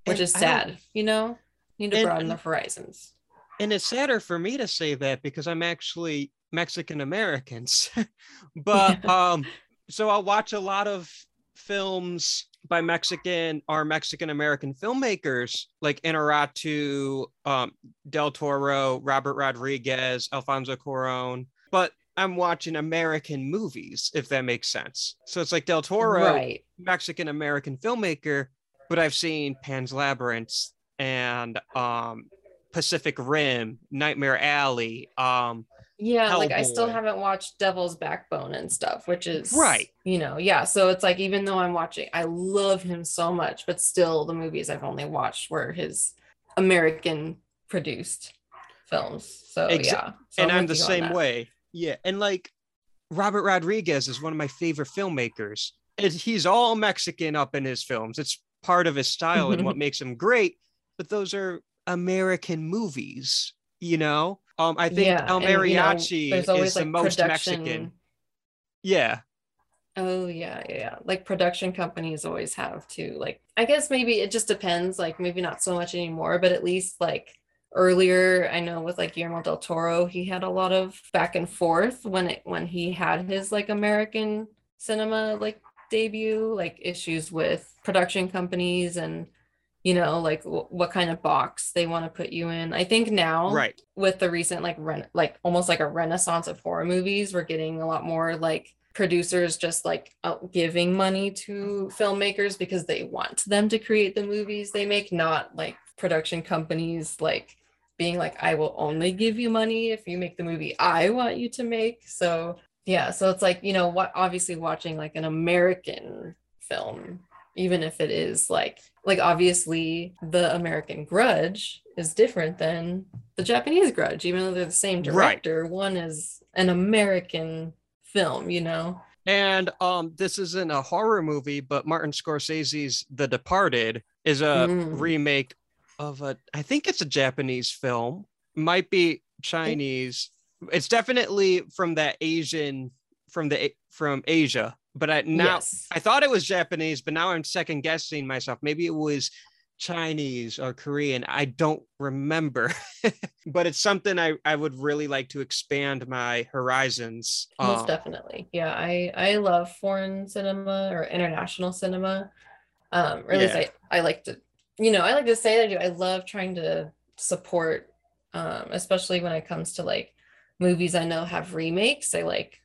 which and is sad. You know, need to And- broaden the horizons. And it's sadder for me to say that because I'm actually Mexican Americans. but um so I'll watch a lot of films by Mexican or Mexican American filmmakers like Inarritu, um, Del Toro, Robert Rodriguez, Alfonso Cuarón, but I'm watching American movies, if that makes sense. So it's like Del Toro, Right. Mexican American filmmaker, but I've seen Pan's Labyrinth and um, Pacific Rim, Nightmare Alley. Um, Yeah, like I still haven't watched Devil's Backbone and stuff, which is Right. You know, yeah. So it's like even though I'm watching, I love him so much, but still the movies I've only watched were his American produced films. So Exa- yeah. So and I'm with the same way. Yeah. And like Robert Rodriguez is one of my favorite filmmakers. And he's all Mexican up in his films. It's part of his style and what makes him great. But those are American movies, you know? Um, I think Yeah, El and, you know, Mariachi is the like most production. Mexican. Yeah. Oh yeah, yeah, yeah. Like production companies always have to like I guess maybe it just depends, like maybe not so much anymore, but at least like earlier, I know with like Guillermo del Toro, he had a lot of back and forth when it when he had his like American cinema like debut, like issues with production companies and you know, like w- what kind of box they want to put you in. I think now Right. with the recent like ren- like almost like a renaissance of horror movies we're getting a lot more like producers just like out giving money to filmmakers because they want them to create the movies they make not like production companies like being like i will only give you money if you make the movie i want you to make so yeah so it's like you know what obviously watching like an american film even if it is like like obviously the american grudge is different than the japanese grudge even though they're the same Right. director one is an american film you know And um, this isn't a horror movie, but Martin Scorsese's The Departed is a Mm. remake of a, I think it's a Japanese film, might be Chinese. It's definitely from that Asian, from the from Asia. But I now yes. I thought it was Japanese, but now I'm second guessing myself. Maybe it was Chinese or Korean. I don't remember, but it's something I, I would really like to expand my horizons. most um, definitely. Yeah i i love foreign cinema or international cinema. Um or at least i i like to you know i like to say that i do. I love trying to support um especially when it comes to like movies i know have remakes. I like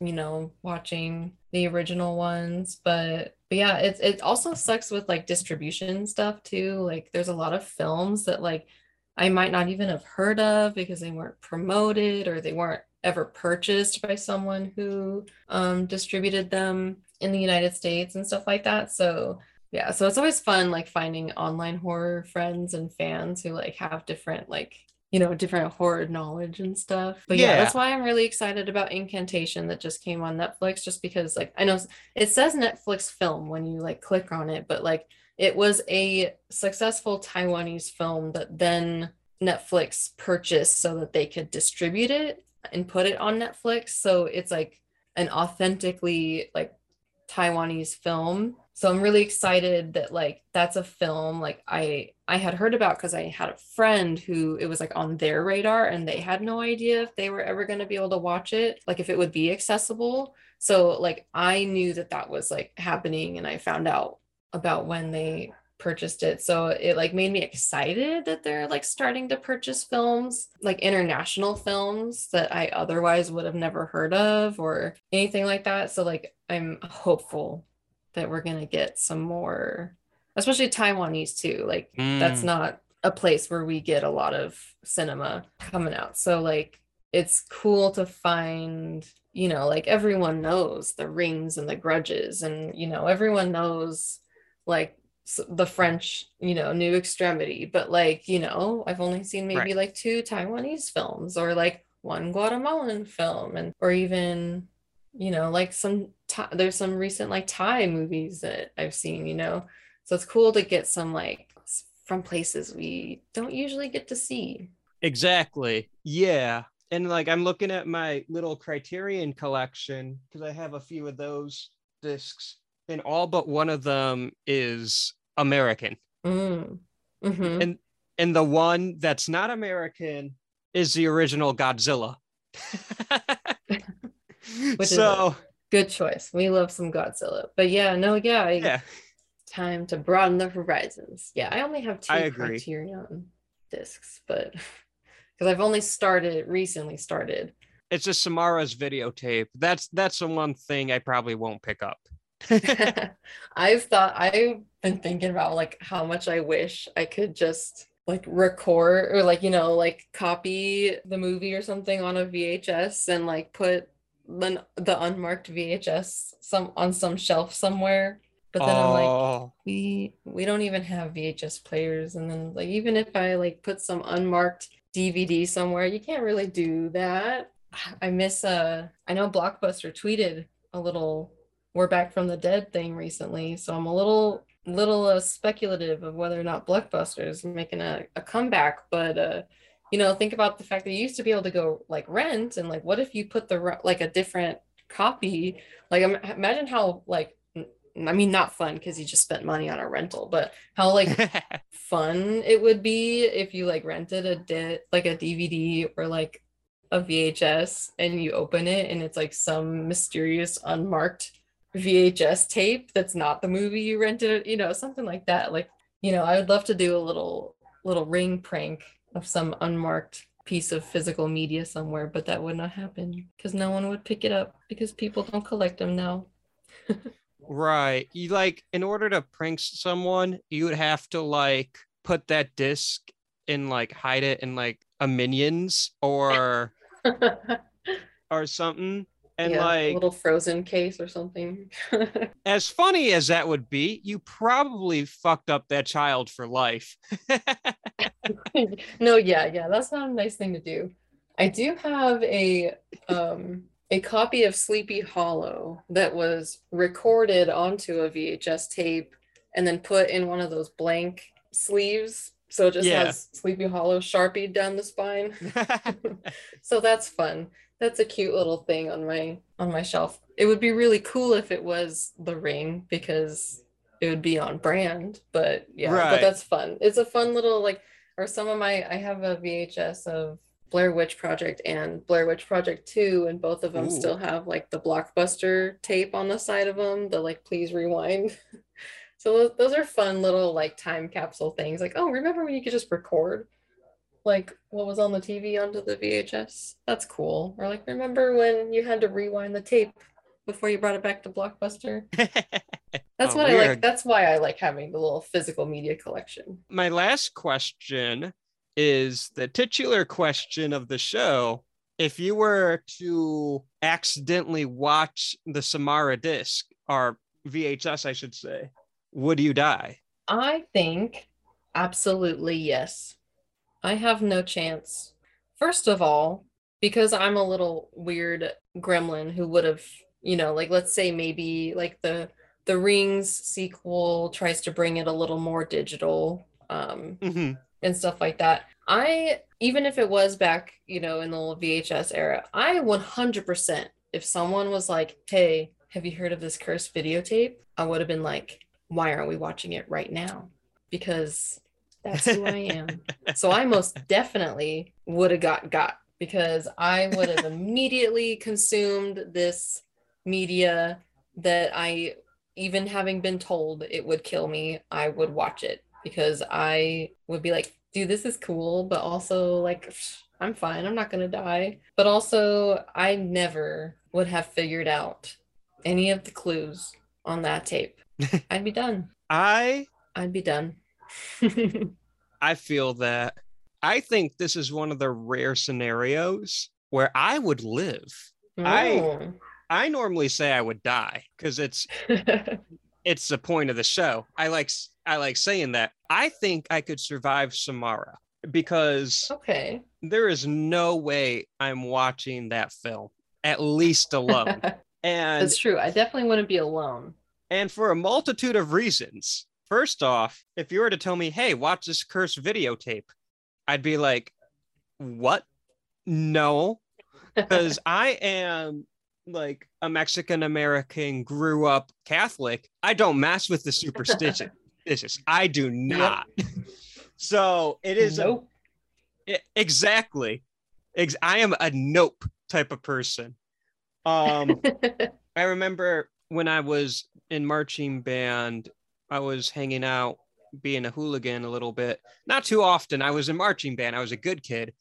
you know watching the original ones but but yeah it, it also sucks with like distribution stuff too like there's a lot of films that like I might not even have heard of because they weren't promoted or they weren't ever purchased by someone who um, distributed them in the United States and stuff like that. So yeah, so it's always fun like finding online horror friends and fans who like have different like you know, different horror knowledge and stuff. But yeah, Yeah. that's why I'm really excited about Incantation that just came on Netflix, just because like I know it says Netflix film when you like click on it, but like it was a successful Taiwanese film that then Netflix purchased so that they could distribute it and put it on Netflix. So it's like an authentically like Taiwanese film. So I'm really excited that like that's a film like I I had heard about because I had a friend who it was like on their radar and they had no idea if they were ever going to be able to watch it, like if it would be accessible. So like I knew that that was like happening and I found out about when they purchased it. So it like made me excited that they're like starting to purchase films, like international films that I otherwise would have never heard of or anything like that. So like I'm hopeful that we're going to get some more especially Taiwanese too. Like that's Mm. not a place where we get a lot of cinema coming out. So like it's cool to find, you know, like everyone knows the rings and the grudges and you know, everyone knows like the French, you know, new extremity, but like, you know, I've only seen maybe Right. like two Taiwanese films or like one Guatemalan film and or even you know, like some There's some recent like Thai movies that I've seen, you know. So it's cool to get some like from places we don't usually get to see. Exactly. Yeah. And like I'm looking at my little Criterion collection because I have a few of those discs, and all but one of them is American. Mm. Mhm. And and the one that's not American is the original Godzilla. So Good choice. We love some Godzilla. But yeah, no, yeah, I, yeah, time to broaden the horizons. Yeah, I only have two I. Criterion discs, but because I've only started recently started. it's just Samara's videotape. That's that's the one thing I probably won't pick up. I've thought I've been thinking about like how much I wish I could just like record or like you know like copy the movie or something on a VHS and like put the the unmarked VHS some on some shelf somewhere. But then I'm like oh, we we don't even have VHS players and then like even if I like put some unmarked DVD somewhere, you can't really do that. I miss uh I know Blockbuster tweeted a little we're back from the dead thing recently, so I'm a little little uh, speculative of whether or not Blockbuster is making a, a comeback, but uh you know, think about the fact that you used to be able to go like rent and like what if you put the like a different copy like imagine how like i mean not fun because you just spent money on a rental, but how like fun it would be if you like rented a di- like a DVD or like a VHS and you open it and it's like some mysterious unmarked VHS tape that's not the movie you rented, you know, something like that. Like, you know, I would love to do a little little ring prank of some unmarked piece of physical media somewhere, but that would not happen because no one would pick it up because people don't collect them now. right. You like in order to prank someone, you would have to like put that disc and like hide it in like a minions or or something. And Yeah, a like little frozen case or something. as funny as that would be, you probably fucked up that child for life. no, yeah, yeah, that's not a nice thing to do. I do have a um a copy of Sleepy Hollow that was recorded onto a VHS tape and then put in one of those blank sleeves. So it just Yeah. has Sleepy Hollow sharpie down the spine. so that's fun. That's a cute little thing on my on my shelf. It would be really cool if it was the ring because it would be on brand. But yeah, Right. but that's fun. It's a fun little like or some of my I have a VHS of Blair Witch Project and Blair Witch Project 2 and both of them Ooh. still have like the blockbuster tape on the side of them, the like please rewind. so those, those are fun little like time capsule things. Like, oh, remember when you could just record like what was on the TV onto the VHS? That's cool. Or like remember when you had to rewind the tape before you brought it back to Blockbuster? Oh, that's Oh, what I like. That's why I like having the little physical media collection. My last question is the titular question of the show. If you were to accidentally watch the Samara disc or VHS, I should say, would you die? I think absolutely yes. I have no chance. First of all, because I'm a little weird gremlin who would have, you know, like let's say maybe like the the Rings sequel tries to bring it a little more digital um hmm and stuff like that. I even if it was back, you know, in the old VHS era, I 100% if someone was like, "Hey, have you heard of this cursed videotape?" I would have been like, "Why aren't we watching it right now?" Because that's who I am. so I most definitely would have got got because I would have immediately consumed this media that I even having been told it would kill me, I would watch it because I would be like, dude, this is cool, but also like I'm fine. I'm not going to die. But also, I never would have figured out any of the clues on that tape. I'd be done. I I'd be done. I feel that I think this is one of the rare scenarios where I would live. I- I normally say I would die because it's Oh. it's the point of the show. I like I like saying that. I think I could survive Samara because okay. there is no way I'm watching that film at least alone. And That's true. I definitely wouldn't be alone. and for a multitude of reasons. First off, if you were to tell me, "Hey, watch this cursed videotape," I'd be like, "What? No." Cuz I am like a Mexican American grew up Catholic. I don't mess with the superstition. I do not. so, it is a nope. I- exactly. Ex- I am a nope type of person. Um, I remember when I was in marching band, I was hanging out, being a hooligan a little bit. Not too often. I was in marching band. I was a good kid,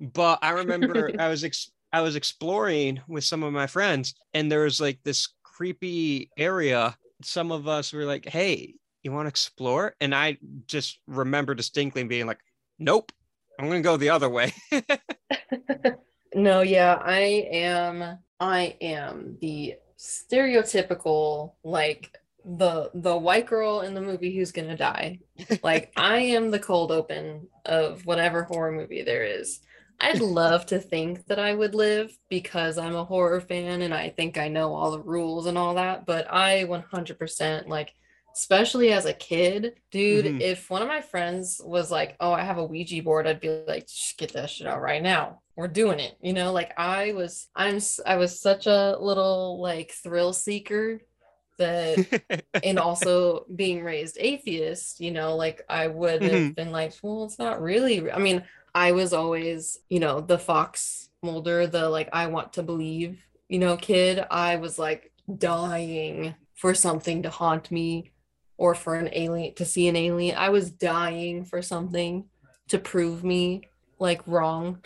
but I remember I was ex- I was exploring with some of my friends, and there was like this creepy area. Some of us were like, "Hey, you want to explore?" And I just remember distinctly being like, "Nope, I'm gonna go the other way." no, yeah, I am I am the stereotypical like the the white girl in the movie who's gonna die. Like I am the cold open of whatever horror movie there is. I'd love to think that I would live because I'm a horror fan and I think I know all the rules and all that, but I 100% like especially as a kid, dude, Mhm. if one of my friends was like, "Oh, I have a Ouija board," I'd be like, "Just get that shit out right now. We're doing it." You know, like I was I'm I was such a little like thrill seeker that and also being raised atheist, you know, like I would have Mhm. been like, well, it's not really. I mean, I was always, you know, the Fox Mulder, the like, I want to believe, you know, kid. I was like dying for something to haunt me or for an alien to see an alien. I was dying for something to prove me like wrong.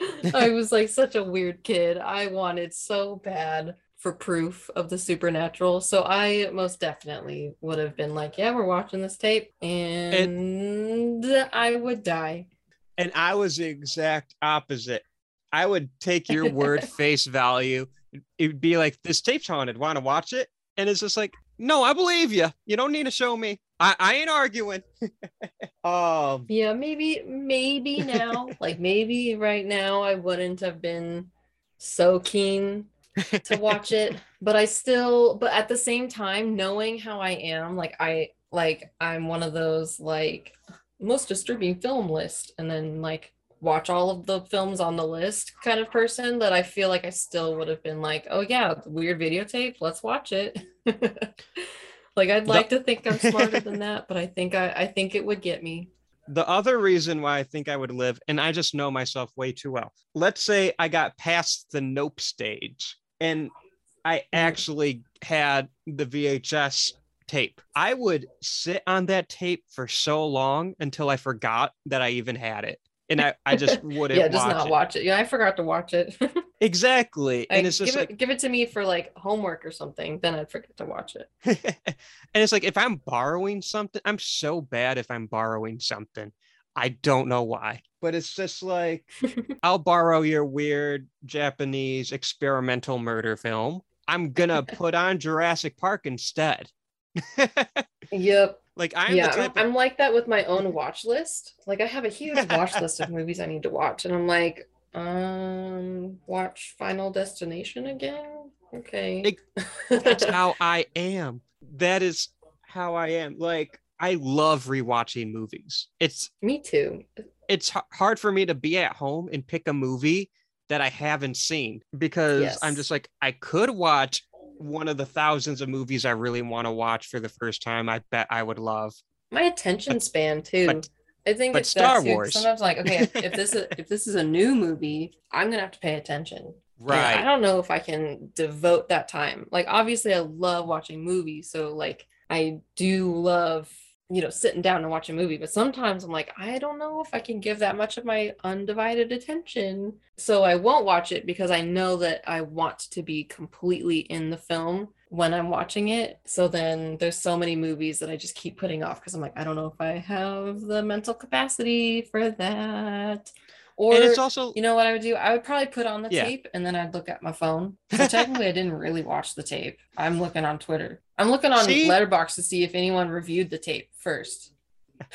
I was like such a weird kid. I wanted so bad for proof of the supernatural. So I most definitely would have been like, yeah, we're watching this tape and I would die. and I was the exact opposite. I would take your word face value. It'd be like, this tape's haunted. Want to watch it? And it's just like, no, I believe you. You don't need to show me. I, I ain't arguing. um, Yeah, maybe maybe now, like maybe right now I wouldn't have been so keen to watch it, but I still but at the same time knowing how I am, like I like I'm one of those like most disturbing film list and then like watch all of the films on the list kind of person that I feel like I still would have been like, "Oh yeah, the weird videotape, let's watch it." like I'd The- like to think I'm smarter than that, but I think I I think it would get me. the other reason why I think I would live, and I just know myself way too well. Let's say I got past the nope stage and I actually had the VHS tape. I would sit on that tape for so long until I forgot that I even had it. And I, I just wouldn't yeah, just watch not it. watch it. Yeah, I forgot to watch it. Exactly. And it's just give like it give it to me for like homework or something, then I'd forget to watch it. and it's like if I'm borrowing something, I'm so bad if I'm borrowing something. I don't know why, but it's just like I'll borrow your weird Japanese experimental murder film. I'm gonna put on Jurassic Park instead. Yep. Like I'm yeah, I'm, of I'm like that with my own watch list. Like I have a huge watch list of movies I need to watch, and I'm like, um, watch Final Destination again. Okay. that's how I am. That is how I am. Like I love rewatching movies. It's Me too. it's h- hard for me to be at home and pick a movie that I haven't seen because I'm just like I could watch one of the thousands of movies I really want to watch for the first time. I bet I would love. My attention span too. but- I think but it's Star that too. Wars. Sometimes like, okay, if, if this is if this is a new movie, I'm gonna have to pay attention. And I don't know if I can devote that time. Like obviously I love watching movies, so like I do love, you know, sitting down and watch a movie, but sometimes I'm like, I don't know if I can give that much of my undivided attention. So I won't watch it because I know that I want to be completely in the film when I'm watching it. So then there's so many movies that I just keep putting off because I'm like, I don't know if I have the mental capacity for that. Or and it's also you know what I would do? I would probably put on the Yeah. tape and then I'd look at my phone. So technically, I didn't really watch the tape. I'm looking on Twitter. I'm looking on See? Letterboxd to see if anyone reviewed the tape first.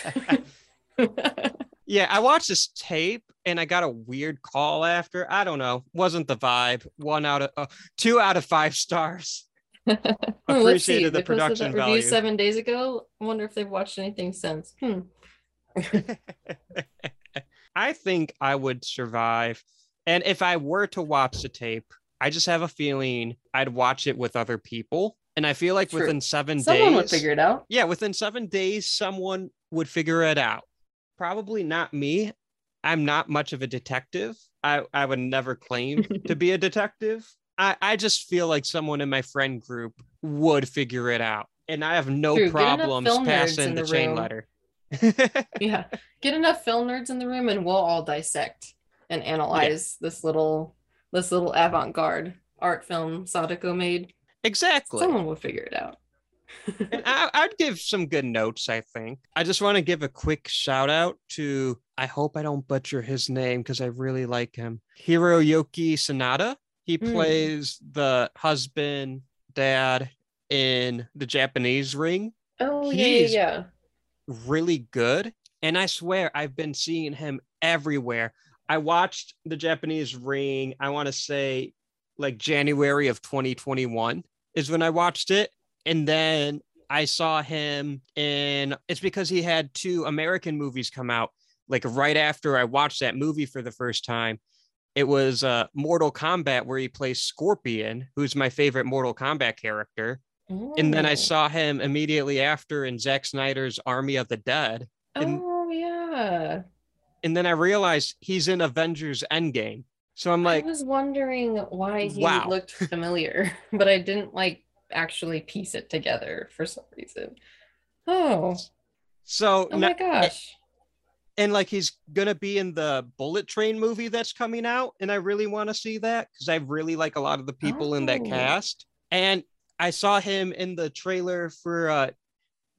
yeah, I watched this tape and I got a weird call after. I don't know. Wasn't the vibe. One out of uh, two out of five stars. Appreciated the They production that review value. seven days ago. I wonder if they've watched anything since. Hmm. I think I would survive. And if I were to watch the tape, I just have a feeling I'd watch it with other people. And I feel like True. within seven Someone days, someone would figure it out. yeah, within seven days, someone would figure it out. Probably not me. I'm not much of a detective. I, I would never claim to be a detective. I, I just feel like someone in my friend group would figure it out. And I have no True. Problems passing the, the chain letter. Yeah. Get enough film nerds in the room and we'll all dissect and analyze this little this little avant-garde art film Sadako made. Exactly. Someone will figure it out. and I, I'd give some good notes, I think. I just want to give a quick shout out to, I hope I don't butcher his name because I really like him, Hiroyuki Sanada. He Mm. plays the husband, dad in the Japanese ring. Oh yeah, yeah, yeah. Really good. And I swear I've been seeing him everywhere. I watched the Japanese ring, I want to say like January of 2021 is when I watched it. And then I saw him in it's because he had two American movies come out like right after I watched that movie for the first time. It was uh, Mortal Kombat where he plays Scorpion, who's my favorite Mortal Kombat character. And then I saw him immediately after in Zack Snyder's Army of the Dead. and- Oh yeah. And then I realized he's in Avengers Endgame. So I'm like, I was wondering why he Wow. looked familiar, but I didn't like actually piece it together for some reason. Oh, so oh my gosh. and like he's gonna be in the bullet train movie that's coming out and i really want to see that because i really like a lot of the people in that Oh. cast and i saw him in the trailer for uh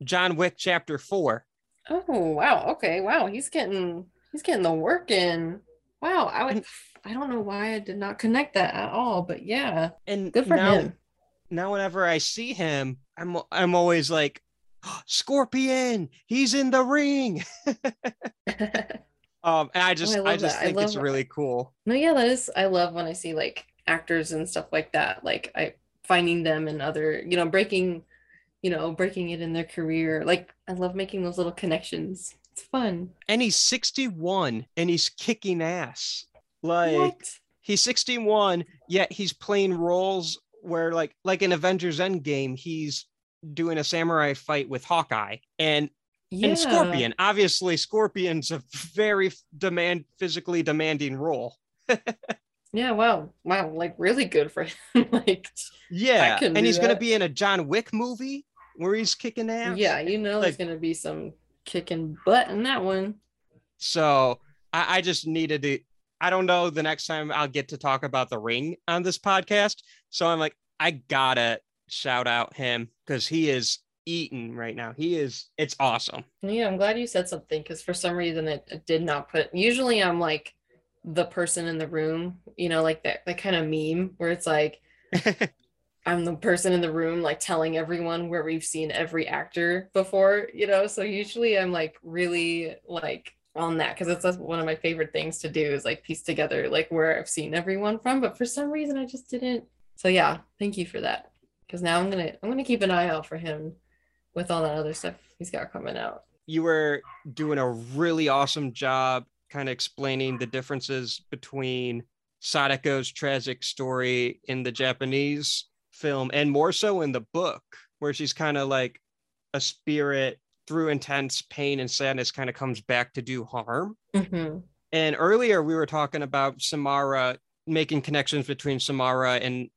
john wick chapter 4 Oh wow. Okay. Wow. He's getting he's getting the work in. Wow. I would And- I don't know why I did not connect that at all, but yeah. and Good for now, him. now whenever i see him i'm i'm always like scorpion he's in the ring um and i just Oh, I I, just that. I think it's love- really cool No, yeah, that is I love when I see like actors and stuff like that. Like I finding them and other, you know, breaking, you know, breaking it in their career. Like I love making those little connections. It's fun. and he's 61 and he's kicking ass like What? he's 61 yet he's playing roles where like like in avengers endgame he's doing a samurai fight with hawkeye and Yeah. and scorpion obviously scorpion's a very demand physically demanding role Yeah, wow. Wow, like really good for him. like yeah and he's going to be in a john wick movie where he's kicking ass yeah, you know there's gonna be some kicking butt in that one. so I, I just needed to i don't know the next time i'll get to talk about the ring on this podcast so i'm like i gotta shout out him because he is eating right now he is it's awesome Yeah, I'm glad you said something because for some reason it, it did not put. Usually I'm like the person in the room, you know, like that that kind of meme where it's like I'm the person in the room like telling everyone where we've seen every actor before, you know. So usually I'm like really like on that because it's one of my favorite things to do is like piece together like where I've seen everyone from. But for some reason I just didn't. So yeah, thank you for that. Because now I'm gonna I'm gonna keep an eye out for him with all that other stuff he's got coming out. You were doing a really awesome job kind of explaining the differences between Sadako's tragic story in the Japanese film and more so in the book, where she's kind of like a spirit through intense pain and sadness kind of comes back to do harm. Mm-hmm. And earlier we were talking about Samara making connections between Samara and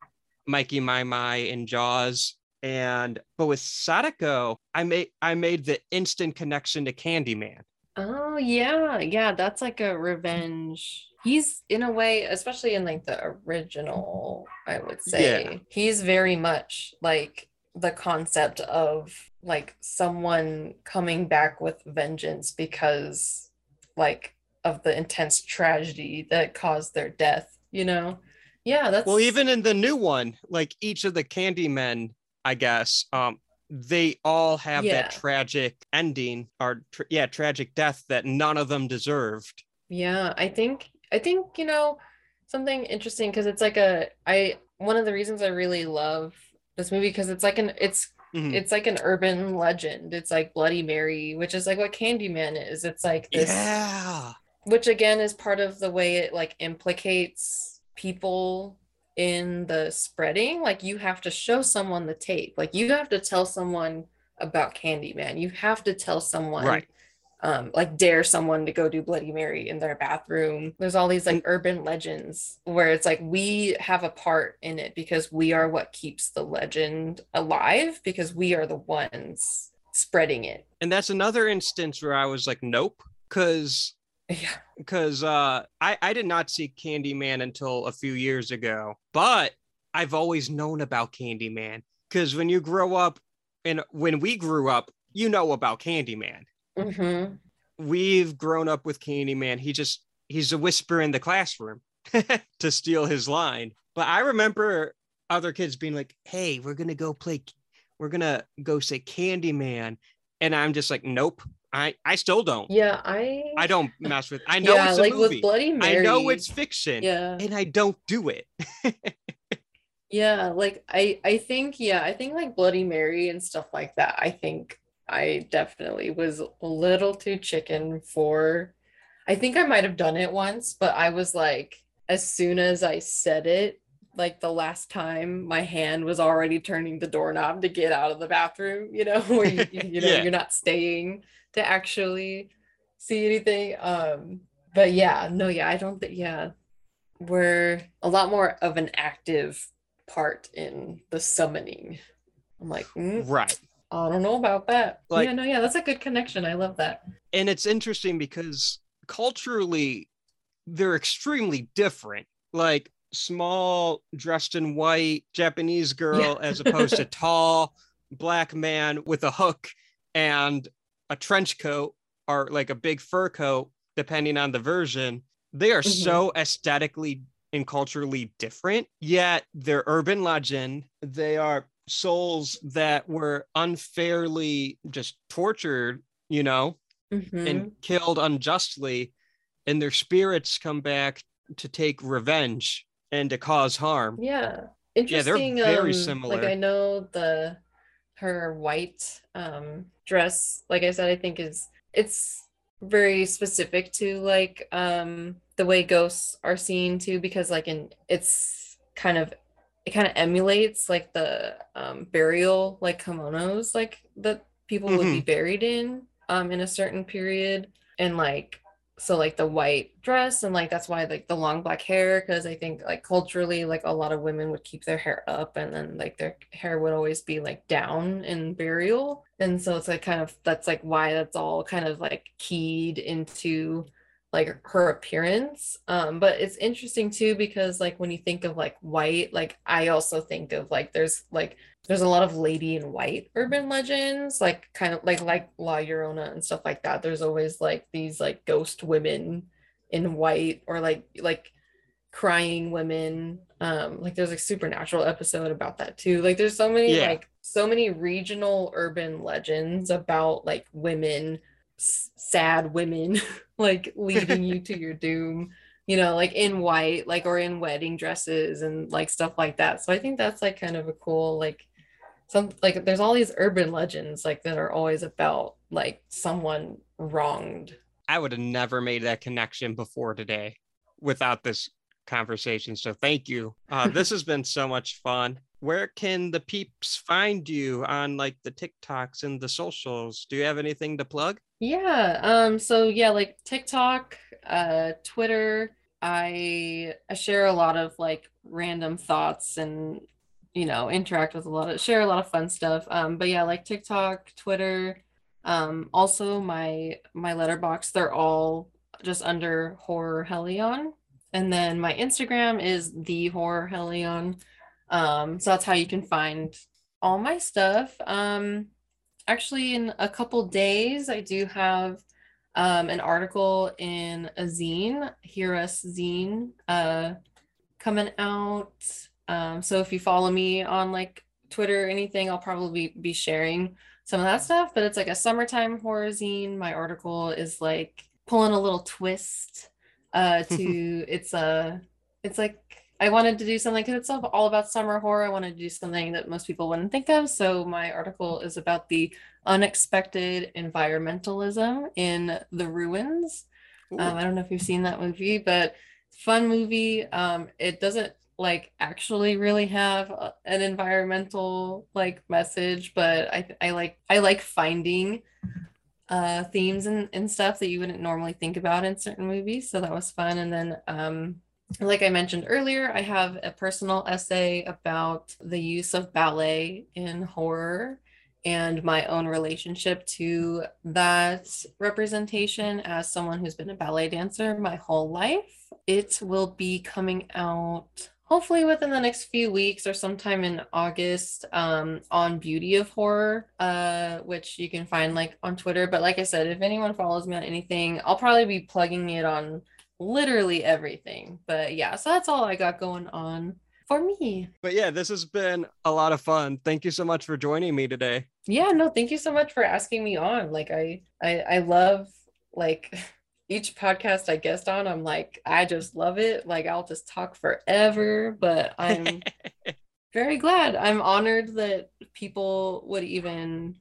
Mikey My My and Jaws. And but with Sadako, I made I made the instant connection to Candyman. Oh yeah, yeah, that's like a revenge. He's in a way, especially in like the original, I would say, Yeah. he's very much like the concept of like someone coming back with vengeance because like of the intense tragedy that caused their death, you know? Yeah, that's Well, even in the new one, like each of the candy men, I guess, um, they all have Yeah. that tragic ending or tr- yeah, tragic death that none of them deserved. Yeah, I think I think you know something interesting because it's like a I one of the reasons I really love this movie because it's like an it's Mhm. it's like an urban legend. It's like Bloody Mary, which is like what Candyman is. It's like this Yeah. which again is part of the way it like implicates people in the spreading. Like you have to show someone the tape. Like you have to tell someone about Candyman. You have to tell someone Right. um like dare someone to go do bloody mary in their bathroom there's all these like urban legends where it's like we have a part in it because we are what keeps the legend alive because we are the ones spreading it And that's another instance where I was like, nope, because yeah because uh, I I did not see Candyman until a few years ago, but I've always known about Candyman because when you grow up and when we grew up, you know about Candyman. hmm We've grown up with Candyman. He just he's a whisper in the classroom to steal his line. But I remember other kids being like, "Hey, we're gonna go play. We're gonna go say Candyman," and I'm just like, "Nope, I I still don't. yeah i I don't mess with. I know yeah it's a like movie. with bloody mary I know it's fiction, yeah and I don't do it. yeah like i i think yeah i think like bloody mary and stuff like that i think i definitely was a little too chicken for i think i might have done it once but i was like as soon as i said it like the last time my hand was already turning the doorknob to get out of the bathroom you know where you, you know Yeah. you're not staying to actually see anything um but yeah no yeah i don't think yeah we're a lot more of an active part in the summoning. I'm like, mm, Right. I don't know about that. Like- yeah, no, yeah, that's a good connection. I love that. And it's interesting because culturally, they're extremely different. Like small, dressed in white Japanese girl, as opposed to tall black man with a hook and a trench coat or like a big fur coat, depending on the version. They are Mhm. so aesthetically and culturally different, yet they're urban legend. They are souls that were unfairly just tortured, you know, Mhm. and killed unjustly, and their spirits come back to take revenge and to cause harm. yeah, Interesting. Yeah, they're very um, similar. Like I know the her white um dress, like I said, I think is it's very specific to like um the way ghosts are seen too, because like in it's kind of it kind of emulates like the um burial like kimonos like that people would be buried in um in a certain period and like so like the white dress and like that's why like the long black hair because i think like culturally like a lot of women would keep their hair up and then like their hair would always be like down in burial. And so it's like kind of that's like why that's all kind of like keyed into like her appearance. Um but it's interesting too because like when you think of like white like i also think of like there's like there's a lot of lady in white urban legends like kind of like like la llorona and stuff like that there's always like these like ghost women in white or like like crying women. Um, like there's a supernatural episode about that too. Like there's so many Yeah. like so many regional urban legends about like women, s- sad women, like leading you to your doom. You know, like in white, like or in wedding dresses and like stuff like that. So I think that's like kind of a cool like some like there's all these urban legends like that are always about like someone wronged. I would have never made that connection before today without this conversation. So thank you. Uh, this has been so much fun. Where can the peeps find you on like the TikToks and the socials? Do you have anything to plug? Yeah. Um, so yeah, like TikTok, uh, Twitter, I I share a lot of like random thoughts and you know, interact with a lot of share a lot of fun stuff. Um, but yeah, like TikTok, Twitter, um, also my my letterboxd, they're all just under horrorhellion. And then my Instagram is the horrorhellion. Um, so that's how you can find all my stuff. Um, actually in a couple days i do have um, an article in a zine hear us zine uh, coming out um, so if you follow me on like twitter or anything i'll probably be sharing some of that stuff but it's like a summertime horror zine my article is like pulling a little twist uh, to it's a it's like I wanted to do something because it's all all about summer horror. I wanted to do something that most people wouldn't think of. So my article is about the unexpected environmentalism in the ruins. Um, I don't know if you've seen that movie, but fun movie. Um, it doesn't like actually really have an environmental like message, but I I like I like finding uh themes and, and stuff that you wouldn't normally think about in certain movies. So that was fun. And then um like I mentioned earlier, I have a personal essay about the use of ballet in horror and my own relationship to that representation as someone who's been a ballet dancer my whole life. It will be coming out hopefully within the next few weeks or sometime in August um, on Beauty of Horror, uh, which you can find like on Twitter. But like I said, if anyone follows me on anything, I'll probably be plugging it on literally everything. But yeah, so that's all I got going on for me. But yeah, this has been a lot of fun. Thank you so much for joining me today. Yeah, no, thank you so much for asking me on. Like I I I love like each podcast I guest on, I'm like, I just love it. Like I'll just talk forever, but I'm very glad. I'm honored that people would even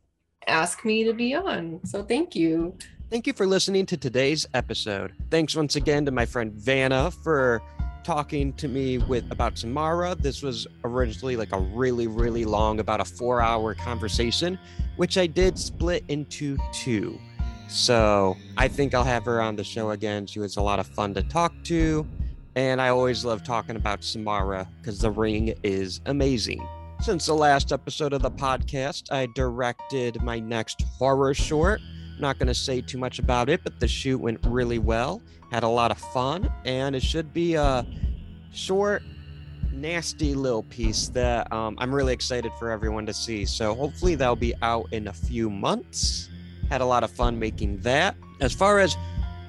ask me to be on. So thank you. Thank you for listening to today's episode. Thanks once again to my friend Vannah for talking to me with about Samara. This was originally like a really, really long, about a four hour conversation, which I did split into two. So I think I'll have her on the show again. She was a lot of fun to talk to. And I always love talking about Samara because the ring is amazing. Since the last episode of the podcast, I directed my next horror short. Not going to say too much about it, but the shoot went really well. Had a lot of fun, and it should be a short, nasty little piece that um, I'm really excited for everyone to see. So hopefully that'll be out in a few months. Had a lot of fun making that. As far as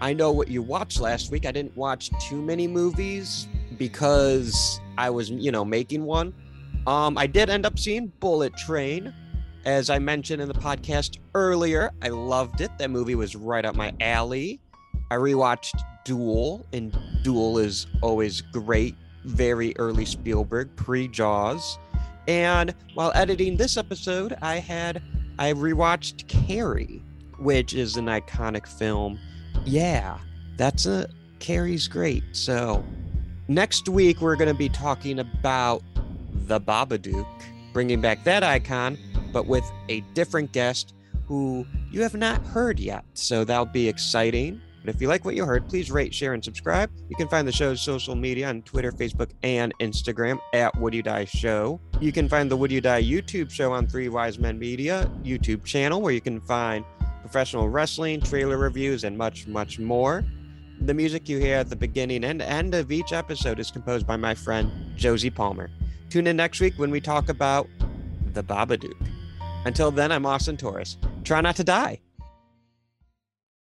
I know what you watched last week, I didn't watch too many movies because I was, you know, making one. Um, I did end up seeing Bullet Train. As I mentioned in the podcast earlier, I loved it. That movie was right up my alley. I rewatched Duel, and Duel is always great. Very early Spielberg, pre Jaws. And while editing this episode, I had I rewatched Carrie, which is an iconic film. Yeah, that's a Carrie's great. So next week we're going to be talking about the Babadook, bringing back that icon, but with a different guest who you have not heard yet. So that'll be exciting. But if you like what you heard, please rate, share, and subscribe. You can find the show's social media on Twitter, Facebook, and Instagram at Would You Die Show. You can find the Would You Die YouTube show on Three Y's Men Media YouTube channel, where you can find professional wrestling, trailer reviews, and much, much more. The music you hear at the beginning and end of each episode is composed by my friend Josie Palmer. Tune in next week when we talk about the Babadook. Until then, I'm Austin Torres. Try not to die.